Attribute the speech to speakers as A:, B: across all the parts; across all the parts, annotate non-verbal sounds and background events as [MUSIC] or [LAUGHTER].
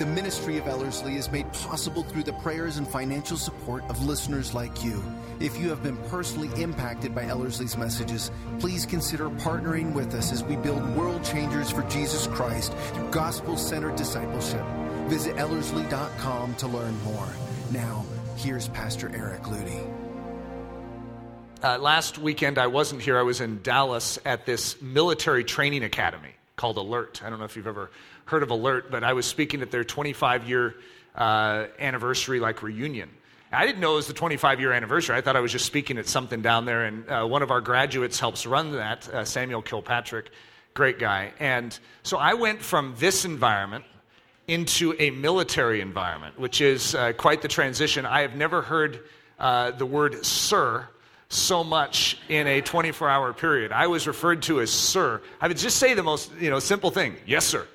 A: The ministry of Ellerslie is made possible through the prayers and financial support of listeners like you. If you have been personally impacted by Ellerslie's messages, please consider partnering with us as we build world changers for Jesus Christ through gospel centered discipleship. Visit Ellerslie.com to learn more. Now, here's Pastor Eric Ludy.
B: Uh, last weekend, I wasn't here. I was in Dallas at this military training academy called Alert. I don't know if you've ever heard of Alert, but I was speaking at their 25 year uh, anniversary, like reunion. I didn't know it was the 25 year anniversary. I thought I was just speaking at something down there. And uh, one of our graduates helps run that, uh, Samuel Kilpatrick, great guy. And so I went from this environment into a military environment, which is uh, quite the transition. I have never heard uh, the word sir so much in a 24 hour period. I was referred to as sir. I would just say the most you know, simple thing yes, sir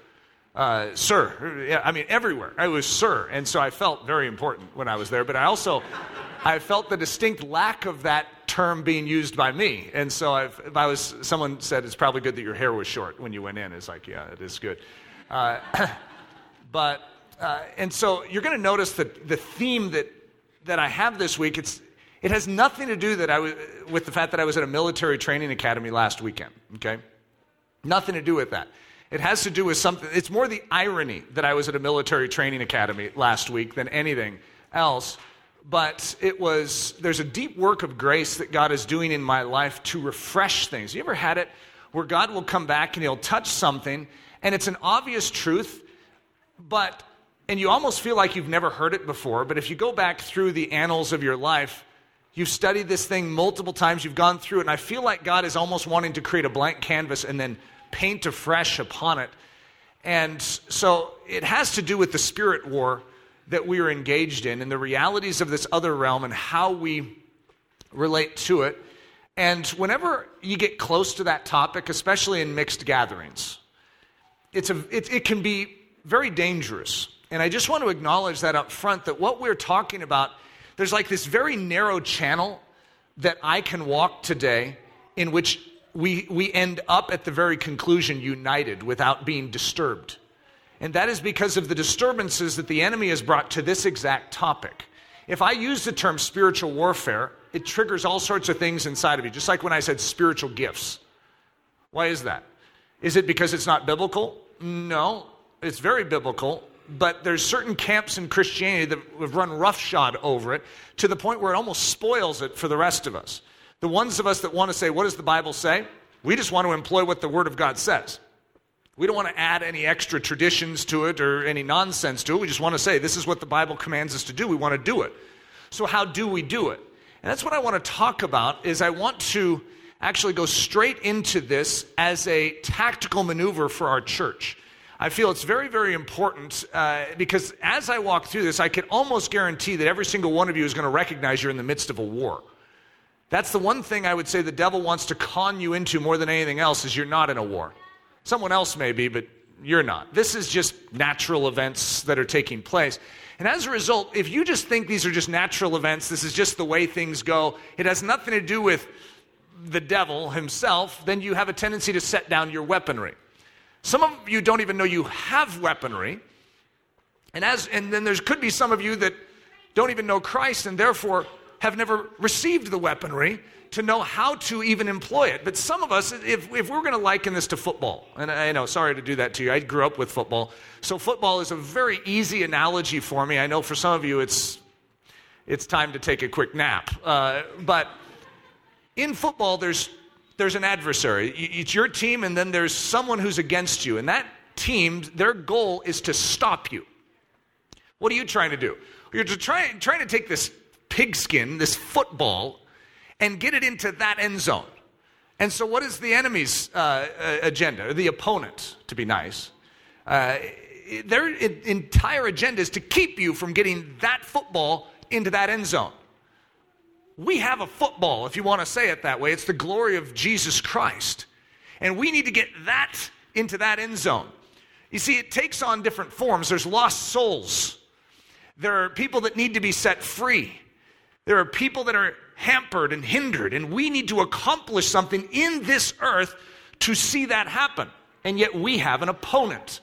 B: uh, sir. I mean, everywhere. I was sir. And so I felt very important when I was there. But I also, I felt the distinct lack of that term being used by me. And so I've, if I was, someone said it's probably good that your hair was short when you went in. It's like, yeah, it is good. Uh, [COUGHS] but, uh, and so you're going to notice that the theme that, that I have this week, it's, it has nothing to do that I was, with the fact that I was at a military training academy last weekend, okay? Nothing to do with that. It has to do with something, it's more the irony that I was at a military training academy last week than anything else. But it was, there's a deep work of grace that God is doing in my life to refresh things. You ever had it where God will come back and He'll touch something and it's an obvious truth, but, and you almost feel like you've never heard it before, but if you go back through the annals of your life, You've studied this thing multiple times, you've gone through it, and I feel like God is almost wanting to create a blank canvas and then paint afresh upon it. And so it has to do with the spirit war that we are engaged in and the realities of this other realm and how we relate to it. And whenever you get close to that topic, especially in mixed gatherings, it's a, it, it can be very dangerous. And I just want to acknowledge that up front that what we're talking about, there's like this very narrow channel that I can walk today in which we, we end up at the very conclusion united without being disturbed. And that is because of the disturbances that the enemy has brought to this exact topic. If I use the term spiritual warfare, it triggers all sorts of things inside of you, just like when I said spiritual gifts. Why is that? Is it because it's not biblical? No, it's very biblical, but there's certain camps in Christianity that have run roughshod over it to the point where it almost spoils it for the rest of us. The ones of us that want to say, what does the Bible say? We just want to employ what the Word of God says. We don't want to add any extra traditions to it or any nonsense to it. We just want to say, this is what the Bible commands us to do. We want to do it. So how do we do it? And that's what I want to talk about is I want to actually go straight into this as a tactical maneuver for our church. I feel it's very, very important uh, because as I walk through this, I can almost guarantee that every single one of you is going to recognize you're in the midst of a war. That's the one thing I would say the devil wants to con you into more than anything else is you're not in a war. Someone else may be, but you're not. This is just natural events that are taking place. And as a result, if you just think these are just natural events, this is just the way things go, it has nothing to do with the devil himself, then you have a tendency to set down your weaponry. Some of you don't even know you have weaponry. And as and then there could be some of you that don't even know Christ and therefore have never received the weaponry to know how to even employ it. But some of us, if, if we're going to liken this to football, and I know, sorry to do that to you, I grew up with football. So football is a very easy analogy for me. I know for some of you it's, it's time to take a quick nap. Uh, but in football, there's, there's an adversary. It's your team, and then there's someone who's against you. And that team, their goal is to stop you. What are you trying to do? You're try, trying to take this pigskin, this football, and get it into that end zone. And so, what is the enemy's uh, uh agenda, or the opponent, to be nice? Uh, their entire agenda is to keep you from getting that football into that end zone. We have a football, if you want to say it that way. It's the glory of Jesus Christ. And we need to get that into that end zone. You see, it takes on different forms. There's lost souls, there are people that need to be set free, there are people that are hampered and hindered, and we need to accomplish something in this earth to see that happen. And yet we have an opponent.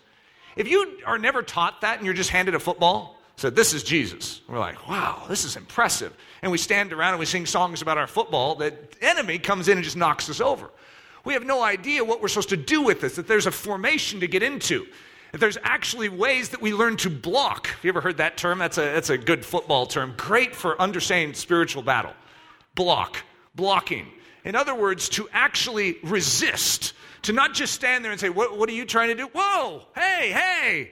B: If you are never taught that and you're just handed a football, said, This is Jesus. We're like, Wow, this is impressive. And we stand around and we sing songs about our football. The enemy comes in and just knocks us over. We have no idea what we're supposed to do with this, that there's a formation to get into, that there's actually ways that we learn to block. Have you ever heard that term? That's a, that's a good football term. Great for understanding spiritual battle. Block, blocking. In other words, to actually resist, to not just stand there and say, What, what are you trying to do? Whoa, hey, hey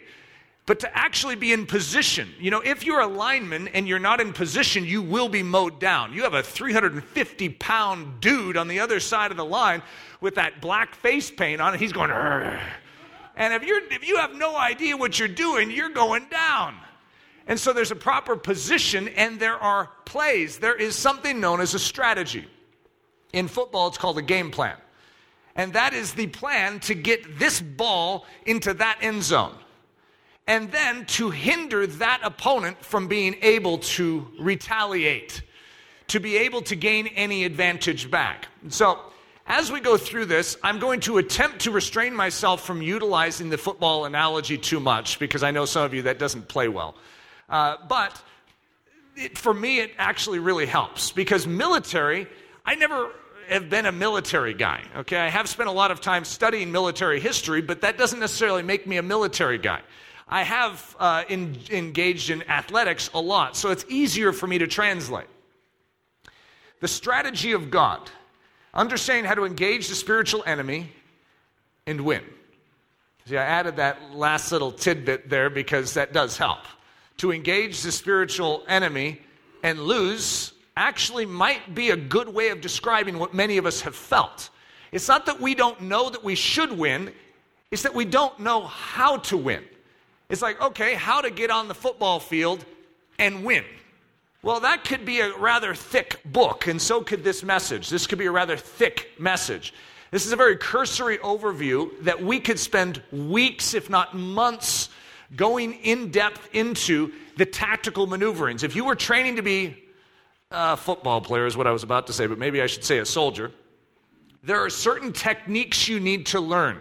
B: but to actually be in position. You know, if you're a lineman and you're not in position, you will be mowed down. You have a 350 pound dude on the other side of the line with that black face paint on, and he's going, and if, you're, if you have no idea what you're doing, you're going down. And so there's a proper position, and there are plays. There is something known as a strategy. In football, it's called a game plan. And that is the plan to get this ball into that end zone and then to hinder that opponent from being able to retaliate, to be able to gain any advantage back. So, as we go through this, I'm going to attempt to restrain myself from utilizing the football analogy too much because I know some of you that doesn't play well. Uh, but it, for me, it actually really helps because military, I never have been a military guy, okay? I have spent a lot of time studying military history, but that doesn't necessarily make me a military guy. I have uh, in, engaged in athletics a lot, so it's easier for me to translate. The strategy of God, understanding how to engage the spiritual enemy and win. See, I added that last little tidbit there because that does help. To engage the spiritual enemy and lose actually might be a good way of describing what many of us have felt. It's not that we don't know that we should win, it's that we don't know how to win. It's like, okay, how to get on the football field and win. Well, that could be a rather thick book, and so could this message. This could be a rather thick message. This is a very cursory overview that we could spend weeks, if not months, going in depth into the tactical maneuverings. If you were training to be a football player, is what I was about to say, but maybe I should say a soldier, there are certain techniques you need to learn.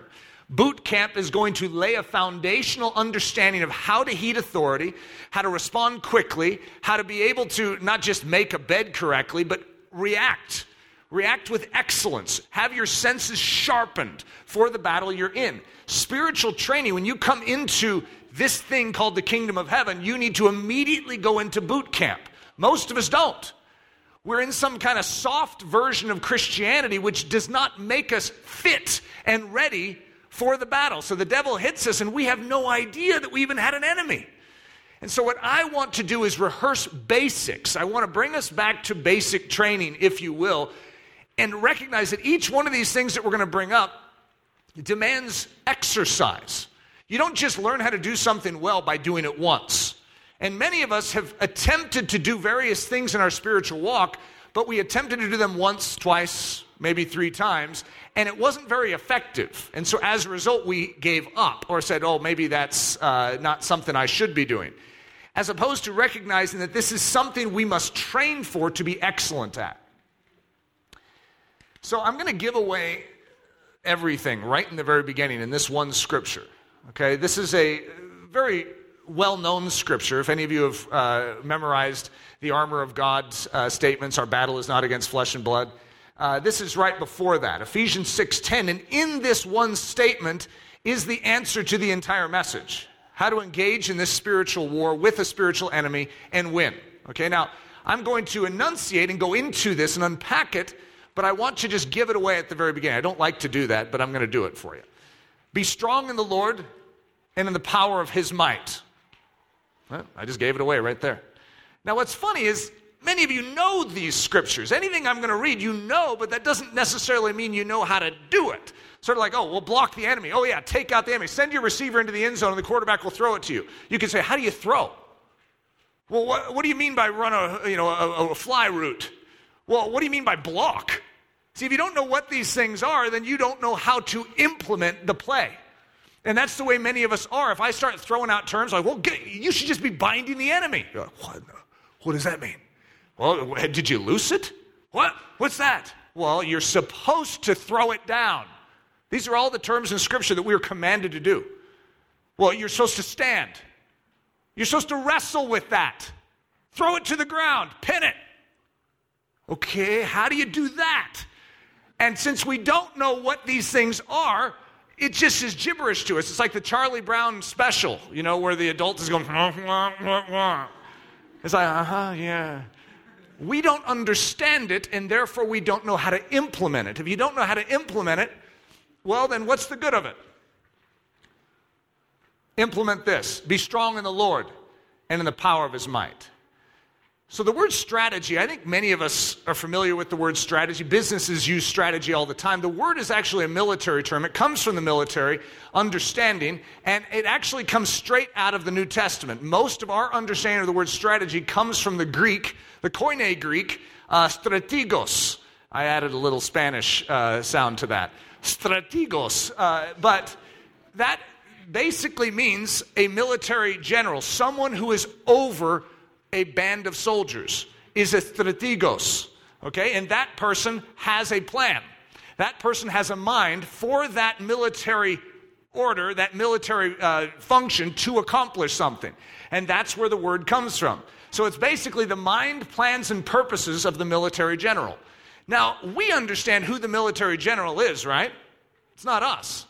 B: Boot camp is going to lay a foundational understanding of how to heed authority, how to respond quickly, how to be able to not just make a bed correctly, but react. React with excellence. Have your senses sharpened for the battle you're in. Spiritual training, when you come into this thing called the kingdom of heaven, you need to immediately go into boot camp. Most of us don't. We're in some kind of soft version of Christianity which does not make us fit and ready for the battle. So the devil hits us, and we have no idea that we even had an enemy. And so, what I want to do is rehearse basics. I want to bring us back to basic training, if you will, and recognize that each one of these things that we're going to bring up demands exercise. You don't just learn how to do something well by doing it once. And many of us have attempted to do various things in our spiritual walk, but we attempted to do them once, twice, maybe three times, and it wasn't very effective. And so as a result, we gave up or said, oh, maybe that's uh, not something I should be doing. As opposed to recognizing that this is something we must train for to be excellent at. So I'm going to give away everything right in the very beginning in this one scripture. Okay, this is a very well known scripture. If any of you have uh, memorized the armor of God's uh, statements, our battle is not against flesh and blood. Uh, this is right before that, Ephesians 6:10, and in this one statement is the answer to the entire message. How to engage in this spiritual war with a spiritual enemy and win. Okay, now I'm going to enunciate and go into this and unpack it, but I want to just give it away at the very beginning. I don't like to do that, but I'm going to do it for you. Be strong in the Lord and in the power of his might. Well, I just gave it away right there. Now, what's funny is Many of you know these scriptures. Anything I'm going to read, you know, but that doesn't necessarily mean you know how to do it. Sort of like, oh, we'll block the enemy. Oh, yeah, take out the enemy. Send your receiver into the end zone and the quarterback will throw it to you. You can say, how do you throw? Well, what, what do you mean by run a, you know, a, a fly route? Well, what do you mean by block? See, if you don't know what these things are, then you don't know how to implement the play. And that's the way many of us are. If I start throwing out terms like, well, get, you should just be binding the enemy. Like, what? what does that mean? Well, did you loose it? What? What's that? Well, you're supposed to throw it down. These are all the terms in Scripture that we are commanded to do. Well, you're supposed to stand. You're supposed to wrestle with that. Throw it to the ground, pin it. Okay, how do you do that? And since we don't know what these things are, it just is gibberish to us. It's like the Charlie Brown special, you know, where the adult is going, [LAUGHS] wah, wah, wah, it's like, uh huh, yeah. We don't understand it, and therefore we don't know how to implement it. If you don't know how to implement it, well, then what's the good of it? Implement this be strong in the Lord and in the power of his might. So, the word strategy, I think many of us are familiar with the word strategy. Businesses use strategy all the time. The word is actually a military term. It comes from the military understanding, and it actually comes straight out of the New Testament. Most of our understanding of the word strategy comes from the Greek, the Koine Greek, uh, strategos. I added a little Spanish uh, sound to that. Strategos. Uh, but that basically means a military general, someone who is over a band of soldiers, is a strategos. Okay? And that person has a plan. That person has a mind for that military order, that military uh, function to accomplish something. And that's where the word comes from. So it's basically the mind, plans, and purposes of the military general. Now, we understand who the military general is, right? It's not us.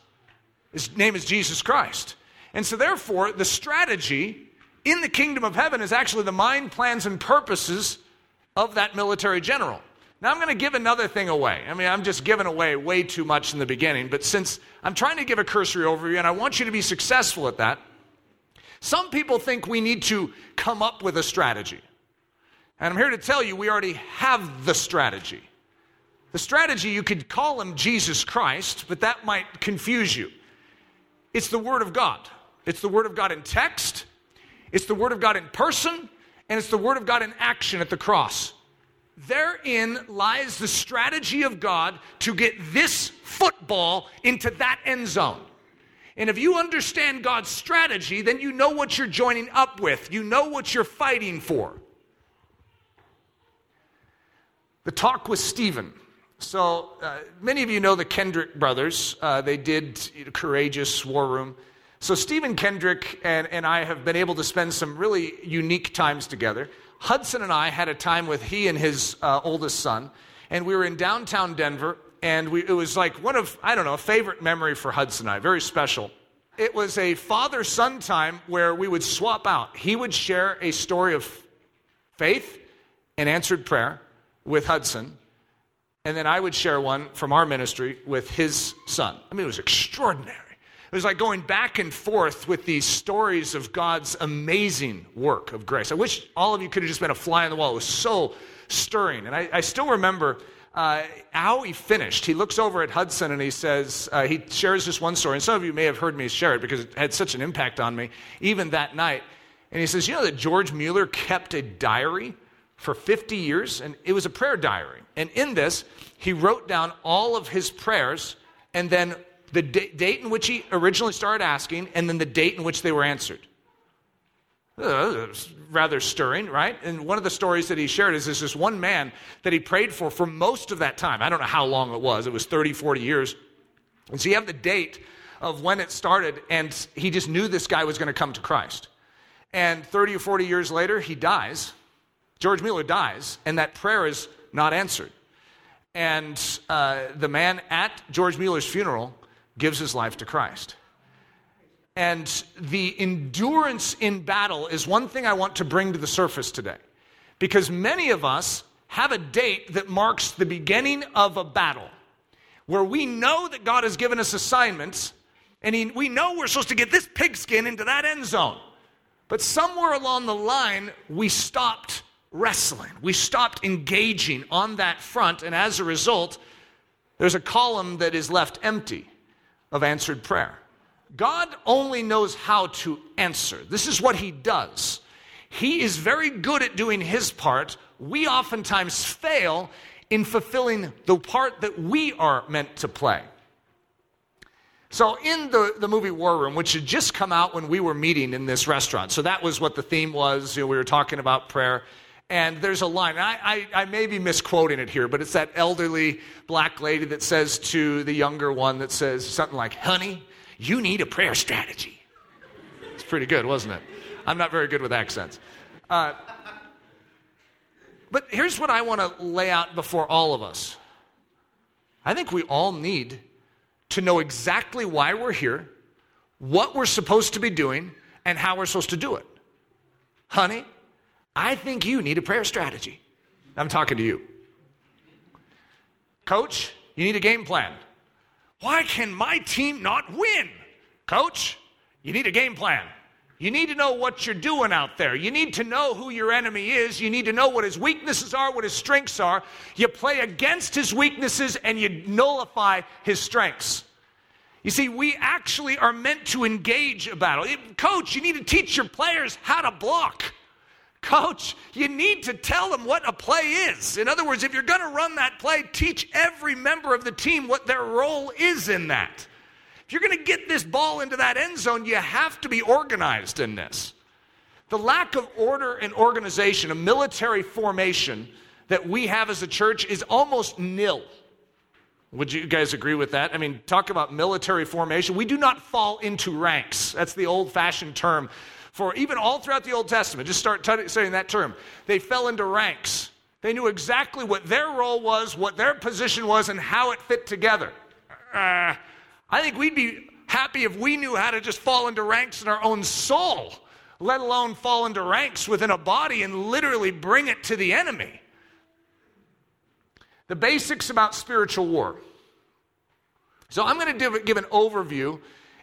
B: His name is Jesus Christ. And so, therefore, the strategy in the kingdom of heaven is actually the mind, plans, and purposes of that military general. Now, I'm going to give another thing away. I mean, I'm just giving away way too much in the beginning, but since I'm trying to give a cursory overview and I want you to be successful at that, some people think we need to come up with a strategy. And I'm here to tell you we already have the strategy. The strategy, you could call him Jesus Christ, but that might confuse you. It's the Word of God. It's the Word of God in text, it's the Word of God in person, and it's the Word of God in action at the cross. Therein lies the strategy of God to get this football into that end zone. And if you understand God's strategy, then you know what you're joining up with, you know what you're fighting for. The talk with Stephen. So, uh, many of you know the Kendrick brothers. Uh, they did Courageous, War Room. So, Stephen Kendrick and, and I have been able to spend some really unique times together. Hudson and I had a time with he and his uh, oldest son, and we were in downtown Denver, and we, it was like one of, I don't know, a favorite memory for Hudson and I, very special. It was a father son time where we would swap out. He would share a story of faith and answered prayer with Hudson, and then I would share one from our ministry with his son. I mean, it was extraordinary. It was like going back and forth with these stories of God's amazing work of grace. I wish all of you could have just been a fly on the wall. It was so stirring. And I, I still remember uh, how he finished. He looks over at Hudson and he says, uh, he shares this one story. And some of you may have heard me share it because it had such an impact on me, even that night. And he says, You know that George Mueller kept a diary for 50 years? And it was a prayer diary. And in this, he wrote down all of his prayers and then the d- date in which he originally started asking and then the date in which they were answered. Uh, rather stirring, right? And one of the stories that he shared is this one man that he prayed for for most of that time. I don't know how long it was, it was 30, 40 years. And so you have the date of when it started, and he just knew this guy was going to come to Christ. And 30 or 40 years later, he dies. George Mueller dies, and that prayer is not answered. And uh, the man at George Mueller's funeral gives his life to Christ. And the endurance in battle is one thing I want to bring to the surface today. Because many of us have a date that marks the beginning of a battle where we know that God has given us assignments and he, we know we're supposed to get this pigskin into that end zone. But somewhere along the line, we stopped wrestling. We stopped engaging on that front, and as a result, there's a column that is left empty of answered prayer. God only knows how to answer. This is what He does. He is very good at doing His part. We oftentimes fail in fulfilling the part that we are meant to play. So, in the, the movie War Room, which had just come out when we were meeting in this restaurant, so that was what the theme was. You know, we were talking about prayer. And there's a line, I, I, I, may be misquoting it here, but it's that elderly black lady that says to the younger one that says something like, Honey, you need a prayer strategy. It's pretty good, wasn't it? I'm not very good with accents. Uh, but here's what I want to lay out before all of us I think we all need to know exactly why we're here, what we're supposed to be doing, and how we're supposed to do it. Honey, I think you need a prayer strategy. I'm talking to you. Coach, you need a game plan. Why can my team not win? Coach, you need a game plan. You need to know what you're doing out there. You need to know who your enemy is. You need to know what his weaknesses are, what his strengths are. You play against his weaknesses and you nullify his strengths. You see, we actually are meant to engage a battle. Coach, you need to teach your players how to block. Coach, you need to tell them what a play is. In other words, if you're going to run that play, teach every member of the team what their role is in that. If you're going to get this ball into that end zone, you have to be organized in this. The lack of order and organization, a military formation that we have as a church is almost nil. Would you guys agree with that? I mean, talk about military formation. We do not fall into ranks. That's the old fashioned term for even all throughout the Old Testament. Just start saying that term. They fell into ranks. They knew exactly what their role was, what their position was, and how it fit together. Uh, I think we'd be happy if we knew how to just fall into ranks in our own soul, let alone fall into ranks within a body and literally bring it to the enemy. The basics about spiritual war. So I'm going to give an overview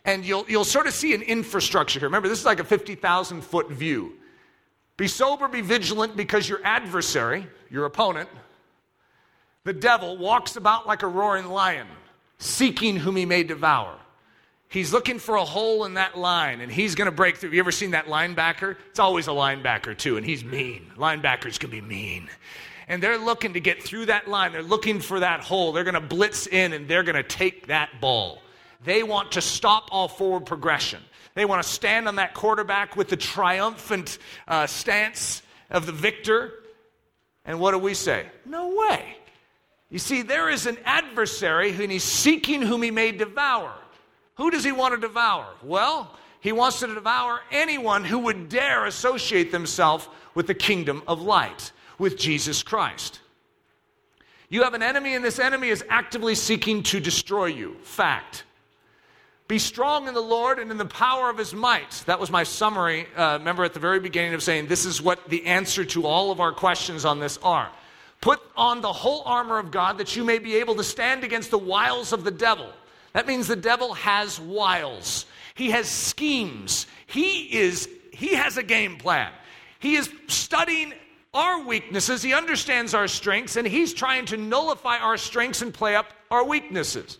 B: and you'll, you'll sort of see an infrastructure here. Remember, this is like a 50,000 foot view. Be sober, be vigilant, because your adversary, your opponent, the devil, walks about like a roaring lion, seeking whom he may devour. He's looking for a hole in that line and he's going to break through. You ever seen that linebacker? It's always a linebacker, too, and he's mean. Linebackers can be mean. And they're looking to get through that line. They're looking for that hole. They're going to blitz in and they're going to take that ball. They want to stop all forward progression. They want to stand on that quarterback with the triumphant uh, stance of the victor. And what do we say? No way. You see, there is an adversary and he's seeking whom he may devour. Who does he want to devour? Well, he wants to devour anyone who would dare associate themselves with the kingdom of light, with Jesus Christ. You have an enemy, and this enemy is actively seeking to destroy you. Fact. Be strong in the Lord and in the power of his might. That was my summary. Uh, remember at the very beginning of saying this is what the answer to all of our questions on this are. Put on the whole armor of God that you may be able to stand against the wiles of the devil. That means the devil has wiles. He has schemes. He is he has a game plan. He is studying our weaknesses. He understands our strengths and he's trying to nullify our strengths and play up our weaknesses.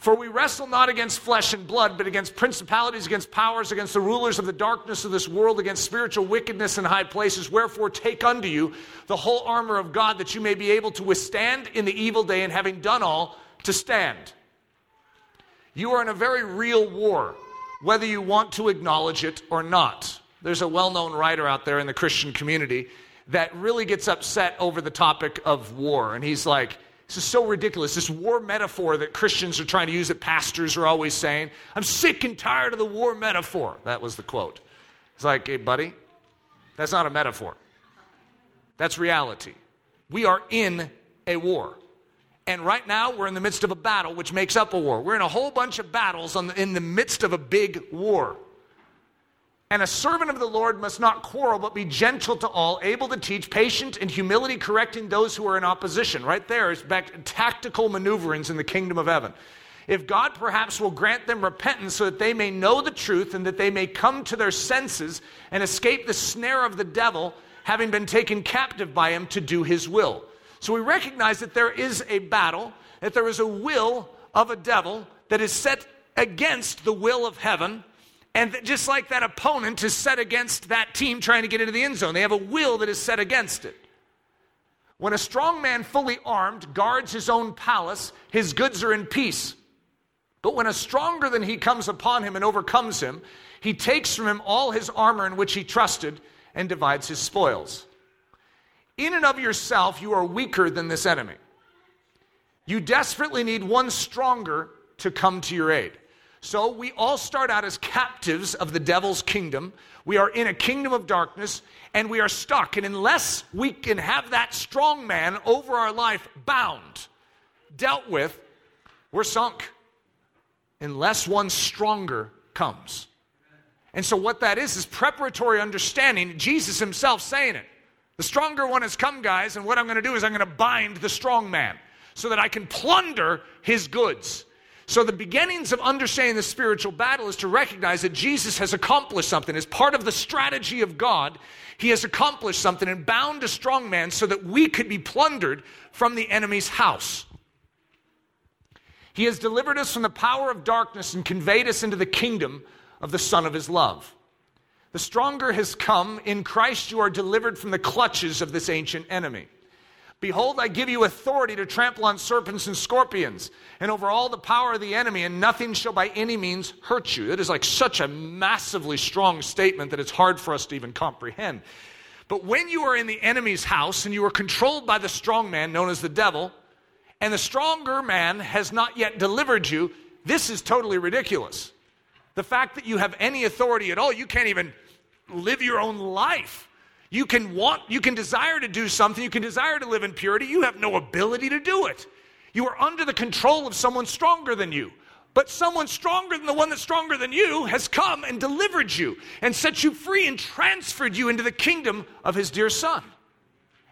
B: For we wrestle not against flesh and blood, but against principalities, against powers, against the rulers of the darkness of this world, against spiritual wickedness in high places. Wherefore, take unto you the whole armor of God, that you may be able to withstand in the evil day, and having done all, to stand. You are in a very real war, whether you want to acknowledge it or not. There's a well known writer out there in the Christian community that really gets upset over the topic of war. And he's like, this is so ridiculous. This war metaphor that Christians are trying to use, that pastors are always saying. I'm sick and tired of the war metaphor. That was the quote. It's like, hey, buddy, that's not a metaphor. That's reality. We are in a war. And right now, we're in the midst of a battle which makes up a war. We're in a whole bunch of battles the, in the midst of a big war. And a servant of the Lord must not quarrel, but be gentle to all, able to teach, patient and humility, correcting those who are in opposition. Right there is back tactical maneuverings in the kingdom of heaven. If God perhaps will grant them repentance so that they may know the truth and that they may come to their senses and escape the snare of the devil, having been taken captive by him to do his will. So we recognize that there is a battle, that there is a will of a devil that is set against the will of heaven and just like that opponent is set against that team trying to get into the end zone, they have a will that is set against it. When a strong man fully armed guards his own palace, his goods are in peace. But when a stronger than he comes upon him and overcomes him, he takes from him all his armor in which he trusted and divides his spoils. In and of yourself, you are weaker than this enemy. You desperately need one stronger to come to your aid. So we all start out as captives of the devil's kingdom. We are in a kingdom of darkness and we are stuck. And unless we can have that strong man over our life bound, dealt with, we're sunk. Unless one stronger comes. And so, what that is, is preparatory understanding. Jesus himself saying it. The stronger one has come, guys, and what I'm going to do is I'm going to bind the strong man so that I can plunder his goods. So, the beginnings of understanding the spiritual battle is to recognize that Jesus has accomplished something. As part of the strategy of God, he has accomplished something and bound a strong man so that we could be plundered from the enemy's house. He has delivered us from the power of darkness and conveyed us into the kingdom of the Son of his love. The stronger has come. In Christ, you are delivered from the clutches of this ancient enemy. Behold, I give you authority to trample on serpents and scorpions and over all the power of the enemy, and nothing shall by any means hurt you. That is like such a massively strong statement that it's hard for us to even comprehend. But when you are in the enemy's house and you are controlled by the strong man known as the devil, and the stronger man has not yet delivered you, this is totally ridiculous. The fact that you have any authority at all, you can't even live your own life. You can want, you can desire to do something, you can desire to live in purity, you have no ability to do it. You are under the control of someone stronger than you. But someone stronger than the one that's stronger than you has come and delivered you and set you free and transferred you into the kingdom of his dear son.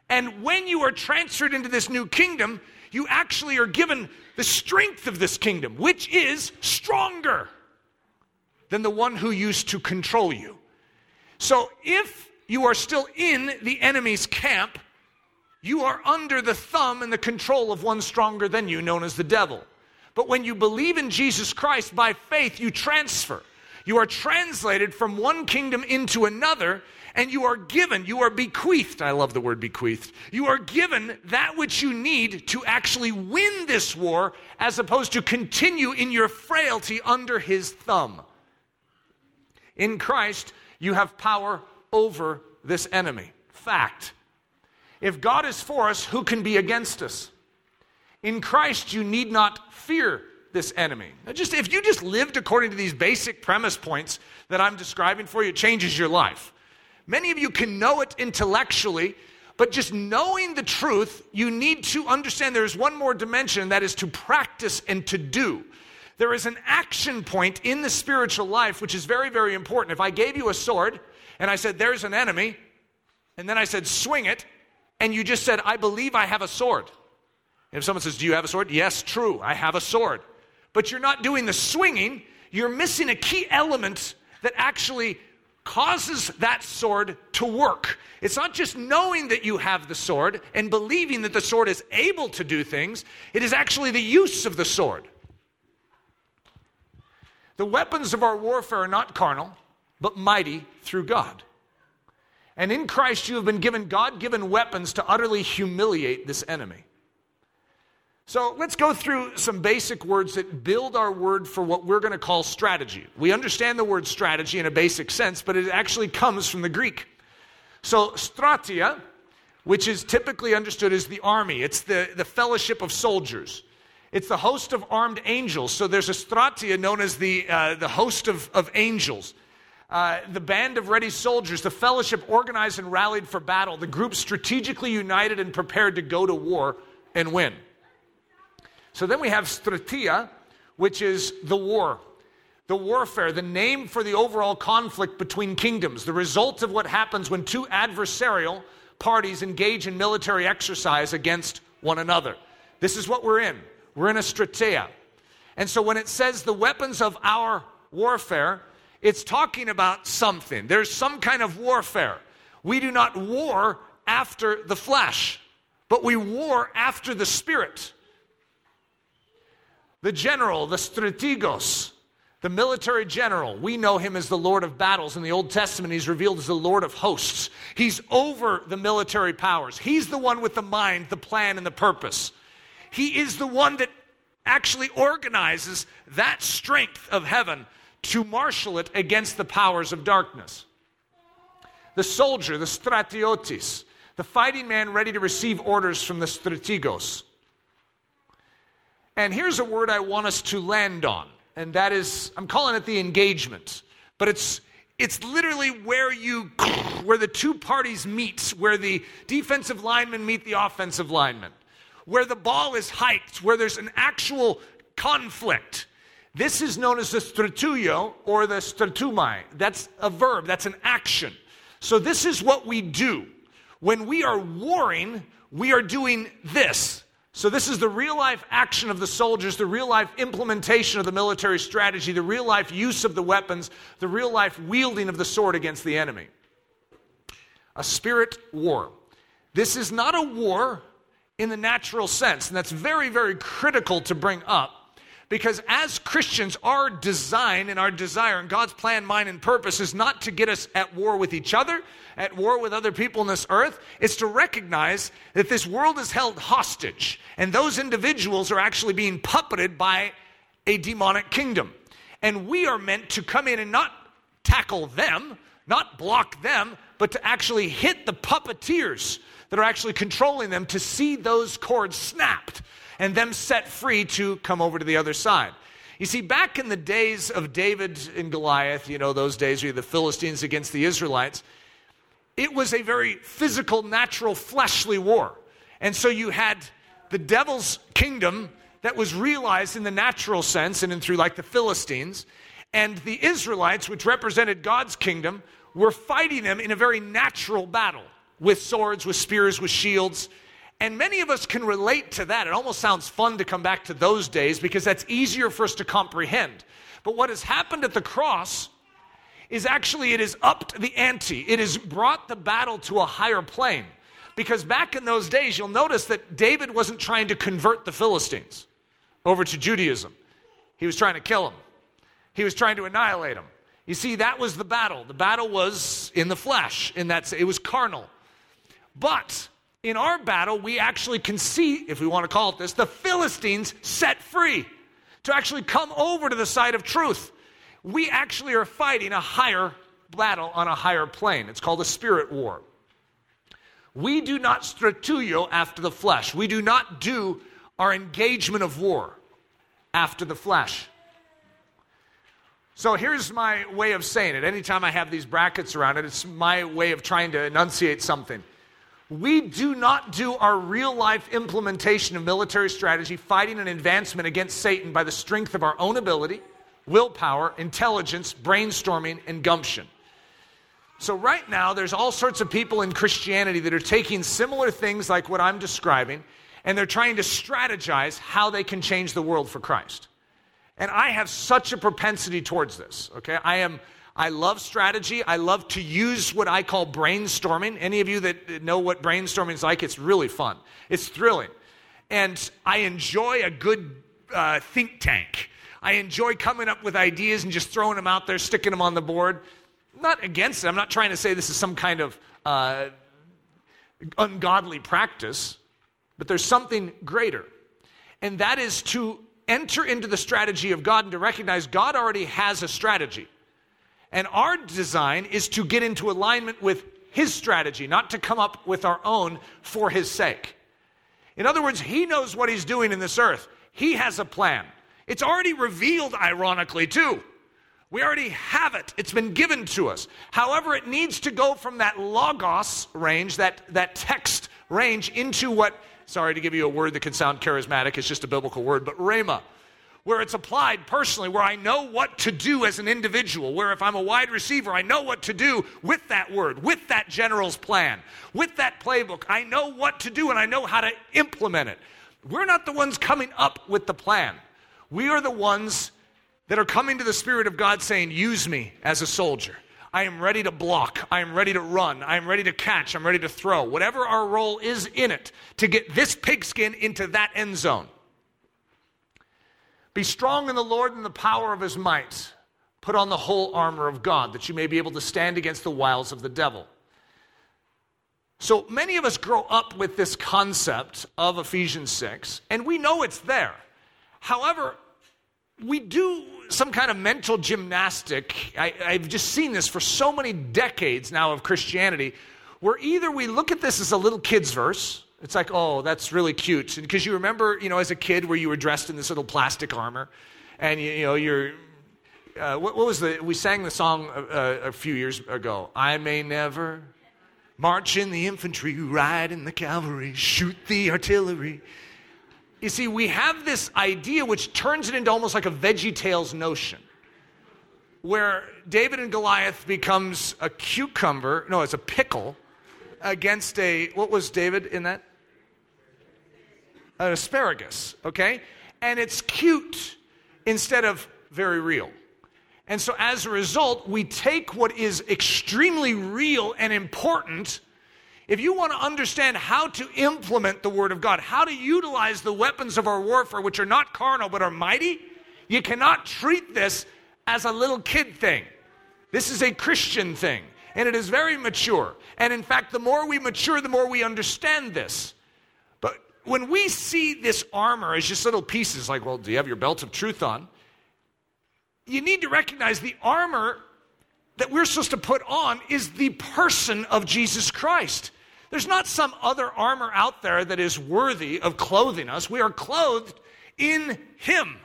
B: And when you are transferred into this new kingdom, you actually are given the strength of this kingdom, which is stronger than the one who used to control you. So if you are still in the enemy's camp. You are under the thumb and the control of one stronger than you, known as the devil. But when you believe in Jesus Christ by faith, you transfer. You are translated from one kingdom into another, and you are given, you are bequeathed. I love the word bequeathed. You are given that which you need to actually win this war, as opposed to continue in your frailty under his thumb. In Christ, you have power over this enemy. Fact. If God is for us, who can be against us? In Christ, you need not fear this enemy. Now just if you just lived according to these basic premise points that I'm describing for you, it changes your life. Many of you can know it intellectually, but just knowing the truth, you need to understand there is one more dimension that is to practice and to do. There is an action point in the spiritual life which is very, very important. If I gave you a sword and I said, There's an enemy, and then I said, Swing it, and you just said, I believe I have a sword. if someone says, Do you have a sword? Yes, true, I have a sword. But you're not doing the swinging, you're missing a key element that actually causes that sword to work. It's not just knowing that you have the sword and believing that the sword is able to do things, it is actually the use of the sword. The weapons of our warfare are not carnal, but mighty through God. And in Christ, you have been given God given weapons to utterly humiliate this enemy. So let's go through some basic words that build our word for what we're going to call strategy. We understand the word strategy in a basic sense, but it actually comes from the Greek. So, stratia, which is typically understood as the army, it's the, the fellowship of soldiers. It's the host of armed angels. So there's a stratia known as the, uh, the host of, of angels. Uh, the band of ready soldiers, the fellowship organized and rallied for battle, the group strategically united and prepared to go to war and win. So then we have stratia, which is the war, the warfare, the name for the overall conflict between kingdoms, the result of what happens when two adversarial parties engage in military exercise against one another. This is what we're in. We're in a stratia. And so when it says the weapons of our warfare, it's talking about something. There's some kind of warfare. We do not war after the flesh, but we war after the spirit. The general, the strategos, the military general. We know him as the Lord of battles. In the Old Testament, he's revealed as the Lord of hosts. He's over the military powers. He's the one with the mind, the plan, and the purpose. He is the one that actually organizes that strength of heaven to marshal it against the powers of darkness. The soldier, the stratiotes, the fighting man ready to receive orders from the strategos. And here's a word I want us to land on and that is I'm calling it the engagement. But it's it's literally where you [CLEARS THROAT] where the two parties meet, where the defensive linemen meet the offensive linemen, where the ball is hiked, where there's an actual conflict. This is known as the stratouio or the stratumai. That's a verb, that's an action. So this is what we do. When we are warring, we are doing this. So, this is the real life action of the soldiers, the real life implementation of the military strategy, the real life use of the weapons, the real life wielding of the sword against the enemy. A spirit war. This is not a war in the natural sense, and that's very, very critical to bring up because as Christians, our design and our desire and God's plan, mind, and purpose is not to get us at war with each other, at war with other people in this earth. It's to recognize that this world is held hostage, and those individuals are actually being puppeted by a demonic kingdom. And we are meant to come in and not tackle them, not block them, but to actually hit the puppeteers that are actually controlling them to see those cords snapped and them set free to come over to the other side. You see, back in the days of David and Goliath, you know, those days where the Philistines against the Israelites, it was a very physical, natural, fleshly war. And so you had the devil's kingdom that was realized in the natural sense and in through like the Philistines, and the Israelites, which represented God's kingdom, were fighting them in a very natural battle with swords, with spears, with shields. And many of us can relate to that. It almost sounds fun to come back to those days because that's easier for us to comprehend. But what has happened at the cross is actually it has upped the ante, it has brought the battle to a higher plane. Because back in those days, you'll notice that David wasn't trying to convert the Philistines over to Judaism, he was trying to kill them, he was trying to annihilate them. You see, that was the battle. The battle was in the flesh, in that it was carnal. But in our battle, we actually can see, if we want to call it this, the Philistines set free to actually come over to the side of truth. We actually are fighting a higher battle on a higher plane. It's called a spirit war. We do not stratouio after the flesh. We do not do our engagement of war after the flesh. So here's my way of saying it. Anytime I have these brackets around it, it's my way of trying to enunciate something. We do not do our real life implementation of military strategy, fighting an advancement against Satan by the strength of our own ability, willpower, intelligence, brainstorming, and gumption. So, right now, there's all sorts of people in Christianity that are taking similar things like what I'm describing, and they're trying to strategize how they can change the world for Christ. And I have such a propensity towards this, okay? I am I love strategy. I love to use what I call brainstorming. Any of you that know what brainstorming is like, it's really fun. It's thrilling. And I enjoy a good uh, think tank. I enjoy coming up with ideas and just throwing them out there, sticking them on the board. I'm not against it. I'm not trying to say this is some kind of uh, ungodly practice, but there's something greater. And that is to enter into the strategy of God and to recognize God already has a strategy. And our design is to get into alignment with His strategy, not to come up with our own for His sake. In other words, He knows what He's doing in this earth, He has a plan. It's already revealed, ironically, too. We already have it. It's been given to us. However, it needs to go from that logos range, that, that text range, into what, sorry to give you a word that can sound charismatic, it's just a biblical word, but rhema where it's applied personally, where I know what to do as an individual, where if I'm a wide receiver, I know what to do with that word, with that general's plan, with that playbook. I know what to do and I know how to implement it. We're not the ones coming up with the plan. We are the ones that are coming to the Spirit of God saying, Use me as a soldier. I am ready to block. I am ready to run. I am ready to catch. I'm ready to throw. Whatever our role is in it to get this pigskin into that end zone. Be strong in the Lord and the power of his might. Put on the whole armor of God, that you may be able to stand against the wiles of the devil. So many of us grow up with this concept of Ephesians 6, and we know it's there. However, we do some kind of mental gymnastic. I, have just seen this for so many decades now of Christianity, where either we look at this as a little kid's verse, it's like, oh, that's really cute. Because you remember, you know, as a kid where you were dressed in this little plastic armor, and you, you know, you're. Uh, what, what, was the? We sang the song uh, a few years ago. I may never march in the infantry, ride in the cavalry, shoot the artillery. You see, we have this idea which turns it into almost like a Veggie Tales notion, where David and Goliath becomes a cucumber. No, it's a pickle against a what was David in that? An asparagus, okay? And it's cute instead of very real. And so as a result, we take what is extremely real and important. If you want to understand how to implement the Word of God, how to utilize the weapons of our warfare, which are not carnal but are mighty, you cannot treat this as a little kid thing. This is a Christian thing, and it is very mature. And in fact, the more we mature, the more we understand this. When we see this armor as just little pieces, like, well, do you have your belt of truth on? you need to recognize the armor that we're supposed to put on is the person of Jesus Christ. There's not some other armor out there that is worthy of clothing us. We are clothed in Him.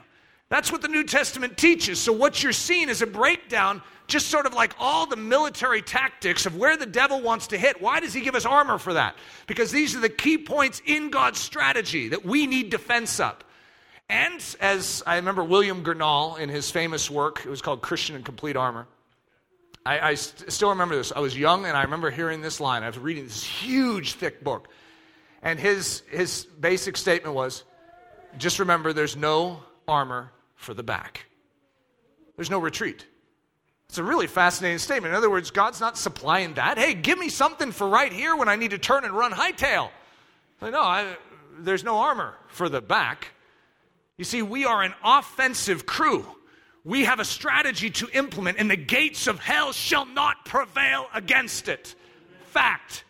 B: That's what the New Testament teaches. So, what you're seeing is a breakdown, just sort of like all the military tactics of where the devil wants to hit. Why does he give us armor for that? Because these are the key points in God's strategy that we need defense up. And as I remember William Gurnall in his famous work, it was called Christian in Complete Armor. I, I st- still remember this. I was young and I remember hearing this line. I was reading this huge, thick book. And his, his basic statement was just remember there's no armor for the back, there's no retreat. It's a really fascinating statement. In other words, God's not supplying that. Hey, give me something for right here when I need to turn and run hightail. No, I, there's no armor for the back. You see, we are an offensive crew. We have a strategy to implement, and the gates of hell shall not prevail against it. Fact.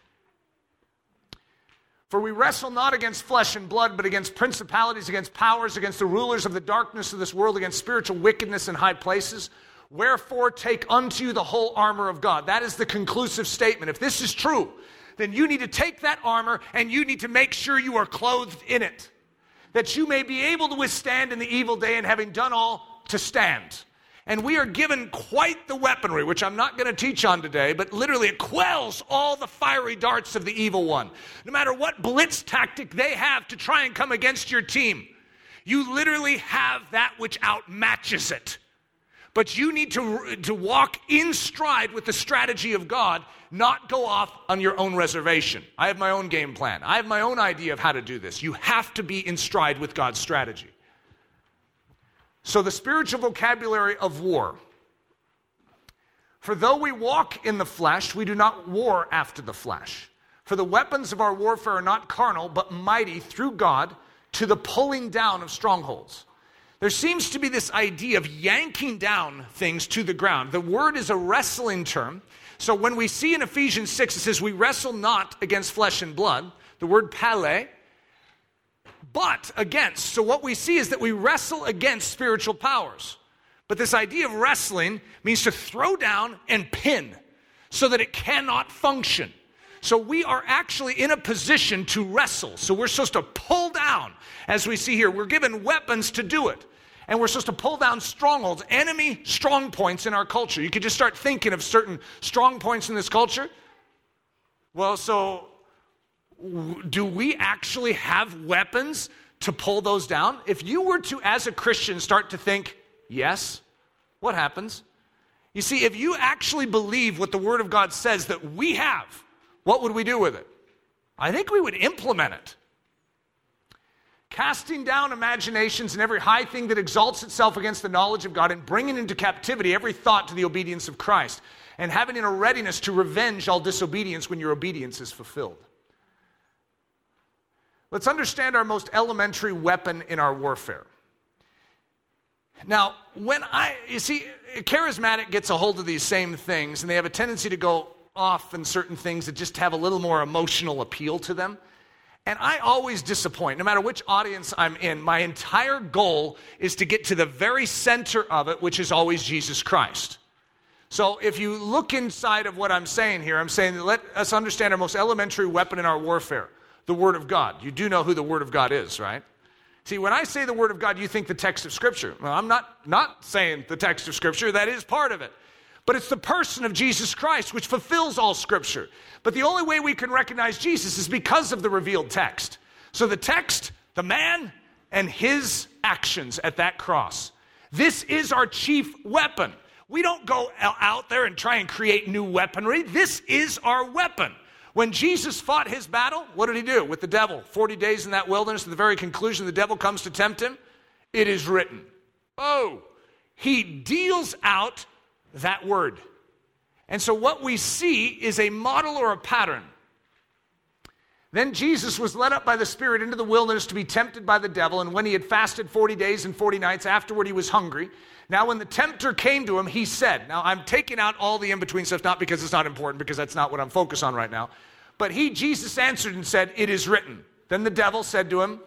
B: For we wrestle not against flesh and blood, but against principalities, against powers, against the rulers of the darkness of this world, against spiritual wickedness in high places. Wherefore, take unto you the whole armor of God. That is the conclusive statement. If this is true, then you need to take that armor and you need to make sure you are clothed in it that you may be able to withstand in the evil day and having done all to stand. And we are given quite the weaponry, which I'm not going to teach on today, but literally it quells all the fiery darts of the evil one. No matter what blitz tactic they have to try and come against your team, you literally have that which outmatches it. But you need to, to walk in stride with the strategy of God, not go off on your own reservation. I have my own game plan. I have my own idea of how to do this. You have to be in stride with God's strategy. So, the spiritual vocabulary of war. For though we walk in the flesh, we do not war after the flesh. For the weapons of our warfare are not carnal, but mighty through God to the pulling down of strongholds. There seems to be this idea of yanking down things to the ground. The word is a wrestling term. So when we see in Ephesians 6, it says, We wrestle not against flesh and blood, the word pale, but against. So what we see is that we wrestle against spiritual powers. But this idea of wrestling means to throw down and pin so that it cannot function. So we are actually in a position to wrestle. So we're supposed to pull down, as we see here. We're given weapons to do it and we're supposed to pull down strongholds, enemy strong points in our culture. You could just start thinking of certain strong points in this culture. Well, so do we actually have weapons to pull those down? If you were to, as a Christian, start to think, yes, what happens? You see, if you actually believe what the Word of God says that we have, what would we do with it? I think we would implement it casting down imaginations and every high thing that exalts itself against the knowledge of God, and bringing into captivity every thought to the obedience of Christ, and having in a readiness to revenge all disobedience when your obedience is fulfilled. Let's understand our most elementary weapon in our warfare. Now, when I, you see, charismatic gets a hold of these same things, and they have a tendency to go off in certain things that just have a little more emotional appeal to them. And I always disappoint, no matter which audience I'm in. My entire goal is to get to the very center of it, which is always Jesus Christ. So if you look inside of what I'm saying here, I'm saying let us understand our most elementary weapon in our warfare the Word of God. You do know who the Word of God is, right? See, when I say the Word of God, you think the text of Scripture. Well, I'm not, not saying the text of Scripture, that is part of it. But it's the person of Jesus Christ which fulfills all Scripture. But the only way we can recognize Jesus is because of the revealed text. So the text, the man, and his actions at that cross. This is our chief weapon. We don't go out there and try and create new weaponry. This is our weapon. When Jesus fought his battle, what did he do with the devil? 40 days in that wilderness, at the very conclusion, the devil comes to tempt him. It is written. Oh, he deals out that word. And so what we see is a model or a pattern. Then Jesus was led up by the Spirit into the wilderness to be tempted by the devil, and when he had fasted 40 days and 40 nights, afterward he was hungry. Now, when the tempter came to him, he said, Now I'm taking out all the in between stuff, not because it's not important, because that's not what I'm focused on right now. But he, Jesus, answered and said, It is written. Then the devil said to him,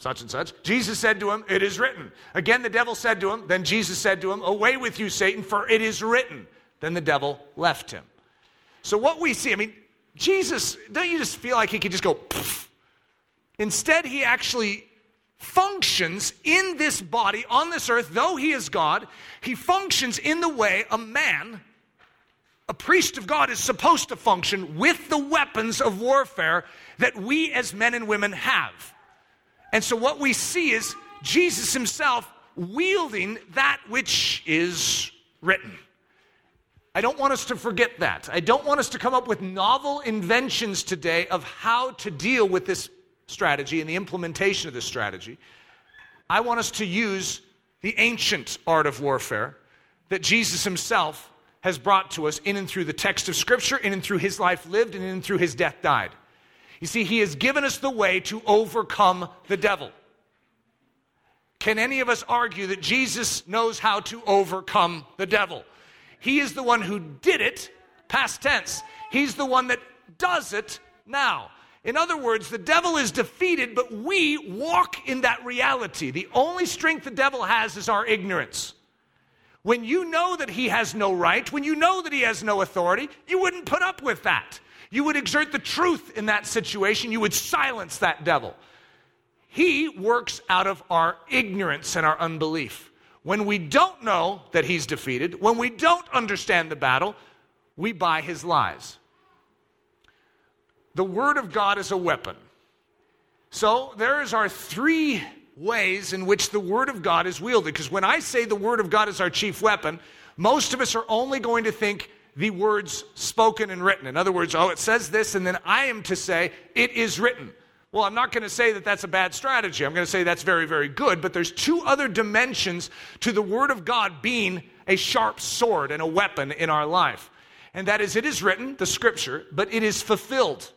B: such and such. Jesus said to him, It is written. Again, the devil said to him, Then Jesus said to him, Away with you, Satan, for it is written. Then the devil left him. So, what we see, I mean, Jesus, don't you just feel like he could just go, Pff. Instead, he actually functions in this body on this earth, though he is God, he functions in the way a man, a priest of God, is supposed to function with the weapons of warfare that we as men and women have. And so what we see is Jesus himself wielding that which is written. I don't want us to forget that. I don't want us to come up with novel inventions today of how to deal with this strategy and the implementation of this strategy, I want us to use the ancient art of warfare that Jesus himself has brought to us in and through the text of Scripture, in and through his life lived, and in and through his death died. You see, he has given us the way to overcome the devil. Can any of us argue that Jesus knows how to overcome the devil? He is the one who did it, past tense. He's the one that does it now. In other words, the devil is defeated, but we walk in that reality. The only strength the devil has is our ignorance. When you know that he has no right, when you know that he has no authority, you wouldn't put up with that. You would exert the truth in that situation, you would silence that devil. He works out of our ignorance and our unbelief. When we don't know that he's defeated, when we don't understand the battle, we buy his lies the Word of God is a weapon. So there's our three ways in which the Word of God is wielded. Because when I say the Word of God is our chief weapon, most of us are only going to think the words spoken and written. In other words, oh, it says this, and then I am to say, it is written. Well, I'm not going to say that that's a bad strategy. I'm going to say that's very, very good. But there's two other dimensions to the Word of God being a sharp sword and a weapon in our life. And that is, it is written, the Scripture, but it is fulfilled.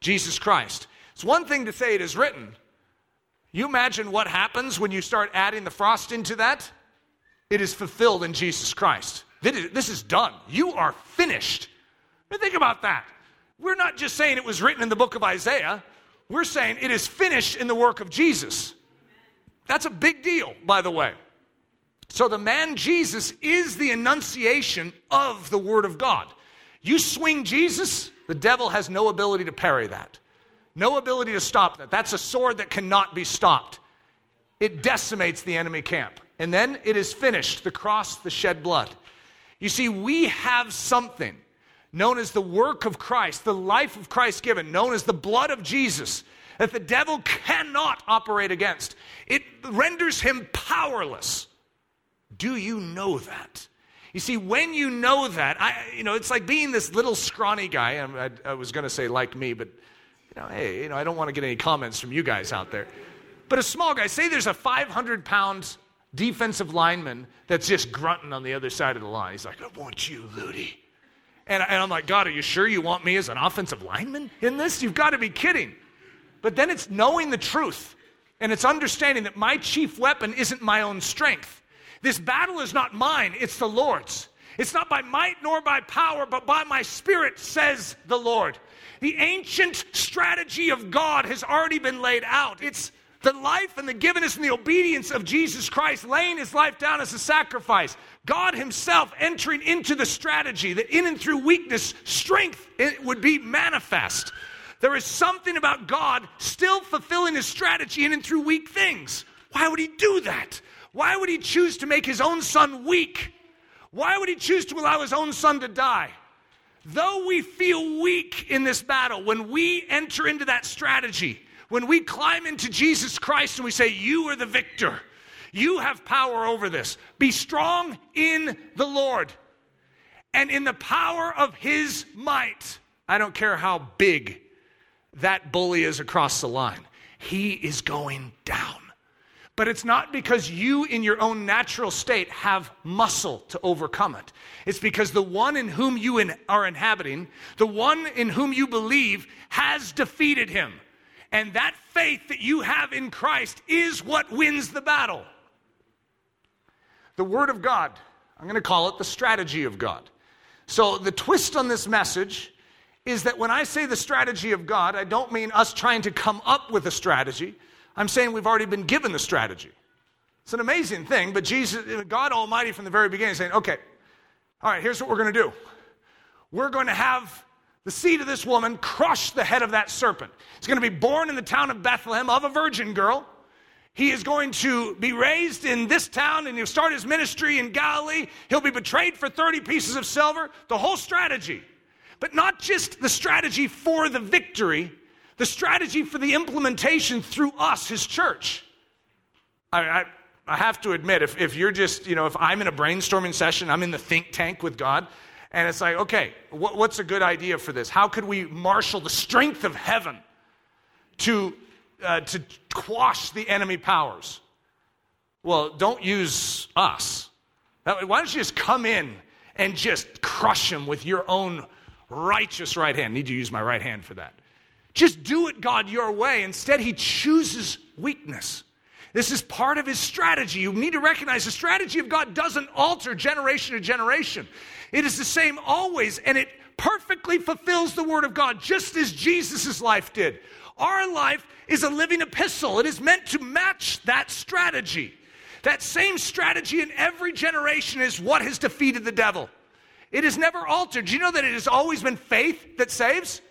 B: Jesus Christ. It's one thing to say it is written. You imagine what happens when you start adding the frost into that? It is fulfilled in Jesus Christ. This is done. You are finished. think about that. We're not just saying it was written in the book of Isaiah, we're saying it is finished in the work of Jesus. That's a big deal, by the way. So the man Jesus is the enunciation of the Word of God. You swing Jesus, the devil has no ability to parry that, no ability to stop that. That's a sword that cannot be stopped. It decimates the enemy camp. And then it is finished the cross, the shed blood. You see, we have something known as the work of Christ, the life of Christ given, known as the blood of Jesus, that the devil cannot operate against. It renders him powerless. Do you know that? You see, when you know that, I, you know, it's like being this little scrawny guy. I, I was going to say like me, but you know, hey, you know, I don't want to get any comments from you guys out there. But a small guy, say there's a 500 pound defensive lineman that's just grunting on the other side of the line. He's like, I want you, Ludy. And, and I'm like, God, are you sure you want me as an offensive lineman in this? You've got to be kidding. But then it's knowing the truth and it's understanding that my chief weapon isn't my own strength. This battle is not mine, it's the Lord's. It's not by might nor by power, but by my spirit, says the Lord. The ancient strategy of God has already been laid out. It's the life and the givenness and the obedience of Jesus Christ, laying his life down as a sacrifice. God himself entering into the strategy that in and through weakness, strength would be manifest. There is something about God still fulfilling his strategy in and through weak things. Why would he do that? Why would he choose to make his own son weak? Why would he choose to allow his own son to die? Though we feel weak in this battle, when we enter into that strategy, when we climb into Jesus Christ and we say, You are the victor, you have power over this, be strong in the Lord and in the power of his might. I don't care how big that bully is across the line, he is going down. But it's not because you, in your own natural state, have muscle to overcome it. It's because the one in whom you in, are inhabiting, the one in whom you believe, has defeated him. And that faith that you have in Christ is what wins the battle. The Word of God, I'm going to call it the strategy of God. So, the twist on this message is that when I say the strategy of God, I don't mean us trying to come up with a strategy. I'm saying we've already been given the strategy. It's an amazing thing, but Jesus, God Almighty from the very beginning saying, okay, all right, here's what we're going to do. We're going to have the seed of this woman crushed the head of that serpent. He's going to be born in the town of Bethlehem of a virgin girl. He is going to be raised in this town and he'll start his ministry in Galilee. He'll be betrayed for 30 pieces of silver. The whole strategy. But not just the strategy for the victory, the strategy for the implementation through us, his church. I, I, I have to admit, if, if you're just, you know, if I'm in a brainstorming session, I'm in the think tank with God, and it's like, okay, what, what's a good idea for this? How could we marshal the strength of heaven to, uh, to quash the enemy powers? Well, don't use us. Why don't you just come in and just crush him with your own righteous right hand? Need to use my right hand for that. Just do it, God, your way. Instead, he chooses weakness. This is part of his strategy. You need to recognize the strategy of God doesn't alter generation to generation. It is the same always, and it perfectly fulfills the word of God, just as Jesus' life did. Our life is a living epistle. It is meant to match that strategy. That same strategy in every generation is what has defeated the devil. It has never altered. Do you know that it has always been faith that saves?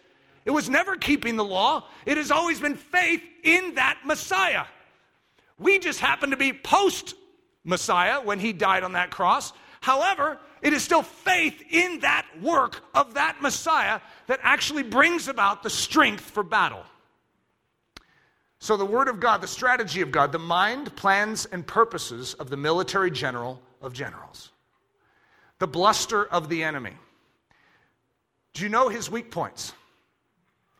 B: It was never keeping the law, it has always been faith in that Messiah. We just happen to be post Messiah when he died on that cross. However, it is still faith in that work of that Messiah that actually brings about the strength for battle. So, the Word of God, the strategy of God, the mind, plans, and purposes of the military general of generals, the bluster of the enemy. Do you know his weak points?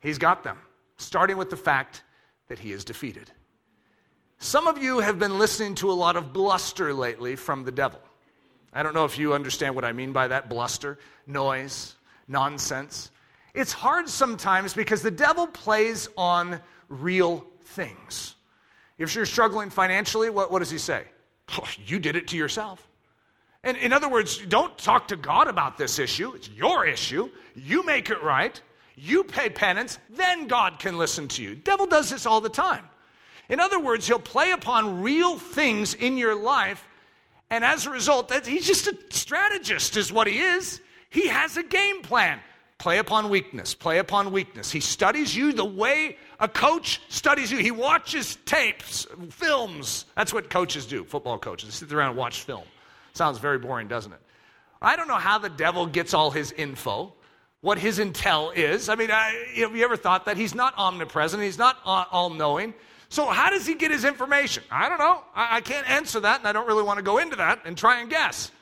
B: He's got them, starting with the fact that he is defeated. Some of you have been listening to a lot of bluster lately from the devil. I don't know if you understand what I mean by that bluster, noise, nonsense. It's hard sometimes because the devil plays on real things. If you're struggling financially, what, what does he say? [LAUGHS] Oh, you did it to yourself. And in other words, don't talk to God about this issue. It's your issue. You make it right. You pay penance, then God can listen to you. Devil does this all the time. In other words, he'll play upon real things in your life, and as a result, he's just a strategist, is what he is. He has a game plan. Play upon weakness, play upon weakness. He studies you the way a coach studies you. He watches tapes, films. That's what coaches do, football coaches. Sit around and watch film. Sounds very boring, doesn't it? I don't know how the devil gets all his info what his intel is. I mean, I, have you ever thought that? He's not omnipresent, he's not all knowing. So, how does he get his information? I don't know. I, I can't answer that, and I don't really want to go into that and try and guess.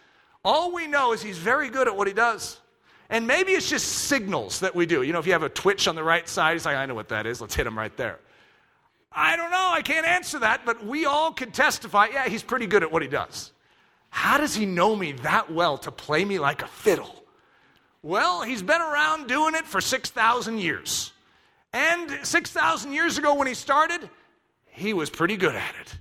B: All we know is he's very good at what he does. And maybe it's just signals that we do. You know, if you have a twitch on the right side, he's like, I know what that is. Let's hit him right there. I don't know. I can't answer that, but we all can testify. Yeah, he's pretty good at what he does. How does he know me that well to play me like a fiddle? Well, he's been around doing it for 6,000 years. And 6,000 years ago, when he started, he was pretty good at it.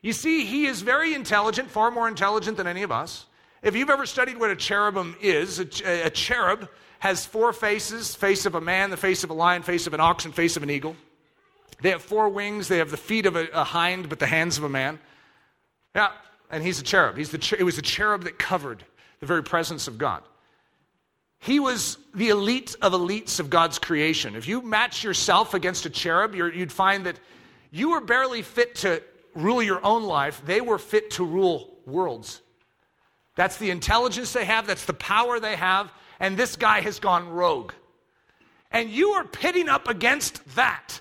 B: You see, he is very intelligent, far more intelligent than any of us. If you've ever studied what a cherubim is, a, a cherub has four faces face of a man, the face of a lion, face of an ox, and face of an eagle. They have four wings. They have the feet of a, a hind, but the hands of a man. Yeah, and he's a cherub. He's the, it was the cherub that covered the very presence of God. He was the elite of elites of God's creation. If you match yourself against a cherub, you'd find that you were barely fit to rule your own life, they were fit to rule worlds. That's the intelligence they have, that's the power they have, and this guy has gone rogue. And you are pitting up against that.